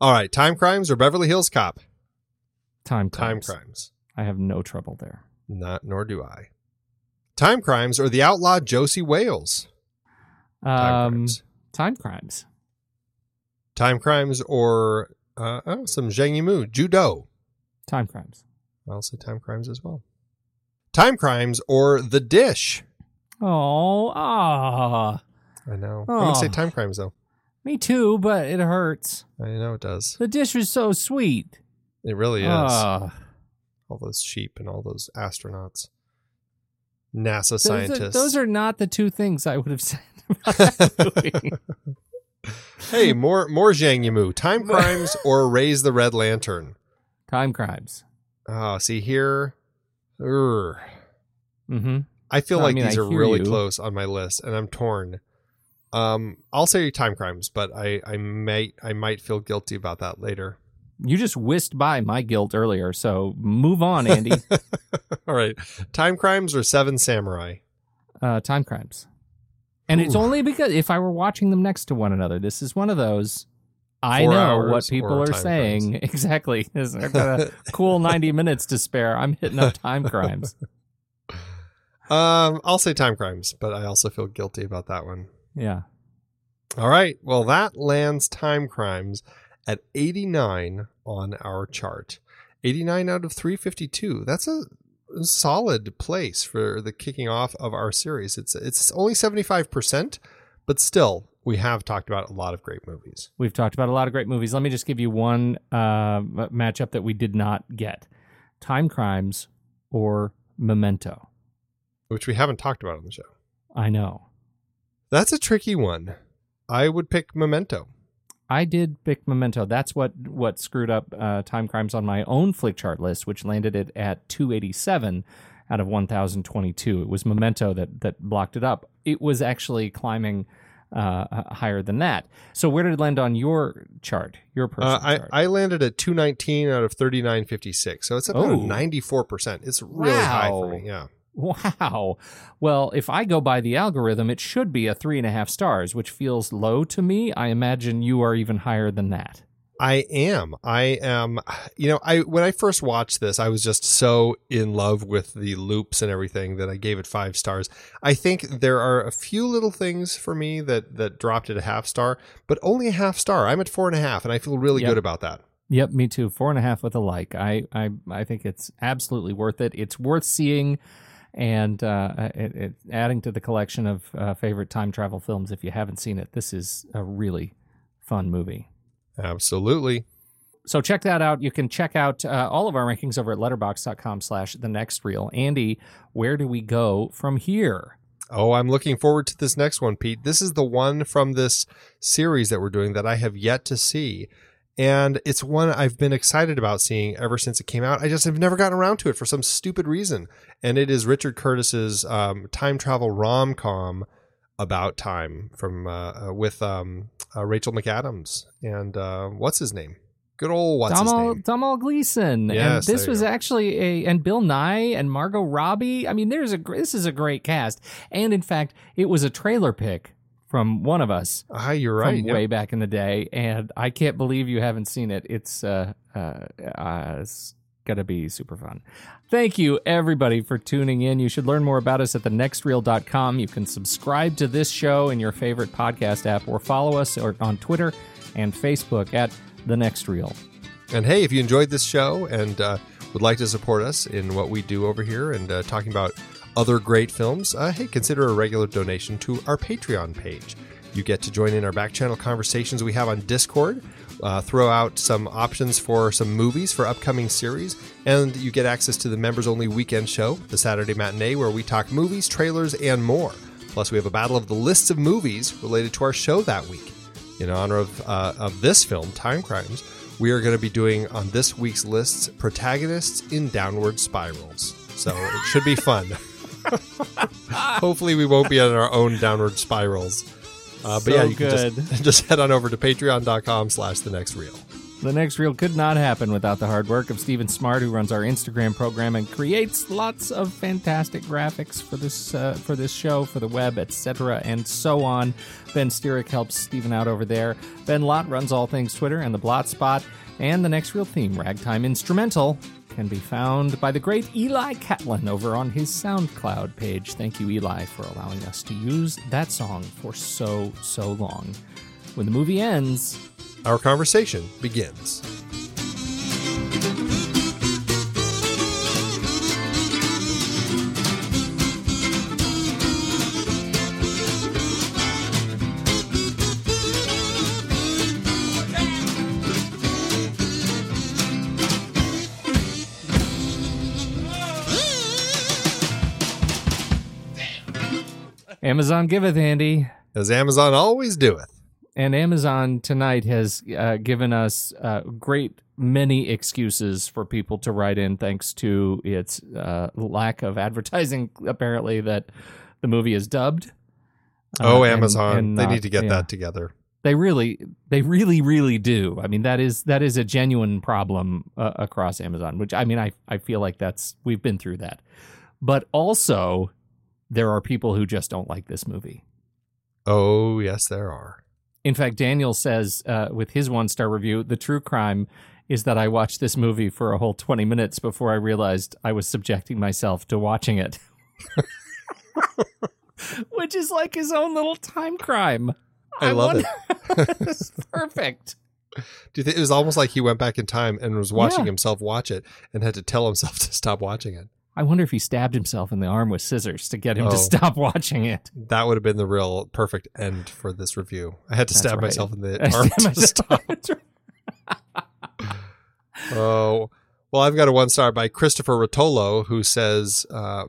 S1: all right, Time Crimes or Beverly Hills Cop.
S2: Time
S1: Time
S2: crimes.
S1: Crimes.
S2: I have no trouble there.
S1: Not, nor do I. Time Crimes or The Outlaw Josey Wales. Time
S2: Um,
S1: Crimes.
S2: time crimes.
S1: Time Crimes or uh, oh, some Zhang Yimou, Ju Dou.
S2: Time crimes.
S1: I'll say Time Crimes as well. Time Crimes or The Dish.
S2: Oh, ah,
S1: I know. I'm going to say
S2: Oh.
S1: Time Crimes, though.
S2: Me too, but it hurts.
S1: I know it does.
S2: The dish was so sweet.
S1: It really is.
S2: Ah.
S1: all those sheep and all those astronauts. NASA
S2: Those are-
S1: scientists.
S2: Those are not the two things I would have *laughs* said
S1: hey, more more Zhang Yimou. Time Crimes *laughs* or Raise the Red Lantern.
S2: time crimes.
S1: Oh, see here. Urgh.
S2: Mm-hmm.
S1: I feel
S2: No, I
S1: like
S2: mean,
S1: these
S2: I
S1: are really
S2: you.
S1: close on my list, and I'm torn. Um, I'll say Time Crimes, but I I might I might feel guilty about that later.
S2: You just whisked by my guilt earlier, so move on, Andy. *laughs*
S1: All right, Time Crimes or Seven Samurai.
S2: uh, time crimes. And it's only because if I were watching them next to one another, this is one of those. I
S1: Four
S2: know what people are saying *laughs* exactly. *laughs* I've got a cool ninety minutes to spare. I'm hitting up time crimes.
S1: Um, I'll say Time Crimes, but I also feel guilty about that one.
S2: Yeah,
S1: All right. Well, that lands Time Crimes at 89 on our chart. 89 out of 352. That's a solid place for the kicking off of our series. It's it's only 75%, but still we have talked about a lot of great movies.
S2: we've talked about a lot of great movies. Let me just give you one uh, matchup that we did not get: Time Crimes or Memento.
S1: Which we haven't talked about on the show.
S2: I know.
S1: That's a tricky one. I would pick Memento.
S2: I did pick Memento. That's what what screwed up uh, Time Crimes on my own flick chart list, which landed it at 287 out of 1,022. It was Memento that that blocked it up. It was actually climbing uh, higher than that. So where did it land on your chart? Your personal
S1: Uh, I,
S2: chart?
S1: I landed at 219 out of 3956. So it's about
S2: Oh.
S1: 94%. It's really high for me. Yeah.
S2: Wow. Well, if I go by the algorithm, it should be a three and a half stars, which feels low to me. I imagine you are even higher than that.
S1: I am. I am. *sighs* You know, I when I first watched this, I was just so in love with the loops and everything that I gave it five stars. I think there are a few little things for me that that dropped it a half star, but only a half star. I'm at four and a half, and I feel really
S2: Yep.
S1: good about that.
S2: Yep, me too. Four and a half with a like. I, I, I think it's absolutely worth it. It's worth seeing, and uh, it, it, adding to the collection of uh, favorite time travel films. If you haven't seen it, this is a really fun movie.
S1: Absolutely.
S2: So check that out. You can check out uh, all of our rankings over at letterboxd.com slash the next reel. Andy, where do we go from here?
S1: Oh, I'm looking forward to this next one, Pete. This is the one from this series that we're doing that I have yet to see. And it's one I've been excited about seeing ever since it came out. I just have never gotten around to it for some stupid reason. And it is Richard Curtis's um, time travel rom com about time from uh, uh, with um, uh, Rachel McAdams and uh, what's his name? Good old what's his
S2: Domhnall,
S1: name?
S2: Domhnall Gleason.
S1: Yes,
S2: and this was
S1: go.
S2: actually a and Bill Nighy and Margot Robbie. I mean, there's a this is a great cast. And in fact, it was a trailer pick from one of us
S1: Ah, you're right.
S2: from
S1: Yep.
S2: way back in the day, and I can't believe you haven't seen it. It's uh, uh, uh it's gonna be super fun. Thank you everybody for tuning in. You should learn more about us at thenextreel.com. You can subscribe to this show in your favorite podcast app, or follow us or on Twitter and Facebook at the Next Reel.
S1: And hey, if you enjoyed this show and uh, would like to support us in what we do over here and uh, talking about other great films, uh, hey, consider a regular donation to our Patreon page. You get to join in our back channel conversations we have on Discord, uh, throw out some options for some movies for upcoming series, and you get access to the members only weekend show, the Saturday Matinee, where we talk movies, trailers, and more. Plus, we have a battle of the lists of movies related to our show that week. In honor of, uh, of this film, Time Crimes, we are going to be doing on this week's lists protagonists in downward spirals. So it should be fun. *laughs* *laughs* Hopefully, we won't be on our own downward spirals. Uh, but
S2: So
S1: yeah, you
S2: good.
S1: can just, *laughs* just head on over to patreon.com slash the next reel.
S2: The next reel could not happen without the hard work of Stephen Smart, who runs our Instagram program and creates lots of fantastic graphics for this uh, for this show, for the web, etc., and so on. Ben Steerick helps Stephen out over there. Ben Lott runs all things Twitter and the Blot Spot, and the next reel theme, Ragtime Instrumental, can be found by the great Eli Catlin over on his SoundCloud page. Thank you, Eli, for allowing us to use that song for so so long. When the movie ends,
S1: Our conversation begins.
S2: Amazon giveth, Andy.
S1: As Amazon always doeth.
S2: And Amazon tonight has uh, given us uh, great many excuses for people to write in, thanks to its uh, lack of advertising. Apparently, that the movie is dubbed.
S1: Oh,
S2: Uh, and-
S1: Amazon.
S2: and
S1: they
S2: not-
S1: need to get
S2: yeah.
S1: that together.
S2: They really, they really, really do. I mean, that is that is a genuine problem uh, across Amazon. Which I mean, I I feel like that's we've been through that. But also, there are people who just don't like this movie.
S1: Oh, yes, there are.
S2: In fact, Daniel says uh, with his one star review, the true crime is that I watched this movie for a whole 20 minutes before I realized I was subjecting myself to watching it. *laughs* Which is like his own little time crime.
S1: I love
S2: it. *laughs* it's perfect.
S1: Do you think it was almost like he went back in time and was watching
S2: Yeah.
S1: himself watch it and had to tell himself *laughs* to stop watching it?
S2: I wonder if he stabbed himself in the arm with scissors to get him to
S1: Oh.
S2: stop *laughs* watching it.
S1: That would have been the real perfect end for this review. I had to
S2: That's
S1: stab
S2: right.
S1: myself in the *laughs*
S2: I
S1: arm to stop. *laughs* Oh, well, I've got a one star by Christopher Rotolo who says uh,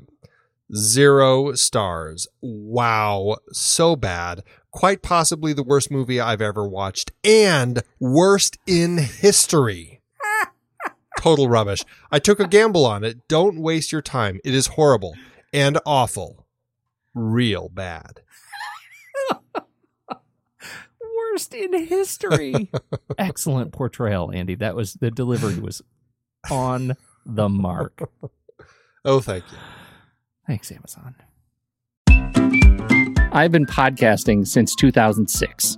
S1: zero stars. Wow, so bad. Quite possibly the worst movie I've ever watched and worst in history. Total rubbish. I took a gamble on it. Don't waste your time. It is horrible and awful. Real bad. *laughs*
S2: Worst in history. *laughs* Excellent portrayal, Andy. That was the delivery was on the mark.
S1: Oh, thank you.
S2: Thanks, Amazon. I've been podcasting since 2006.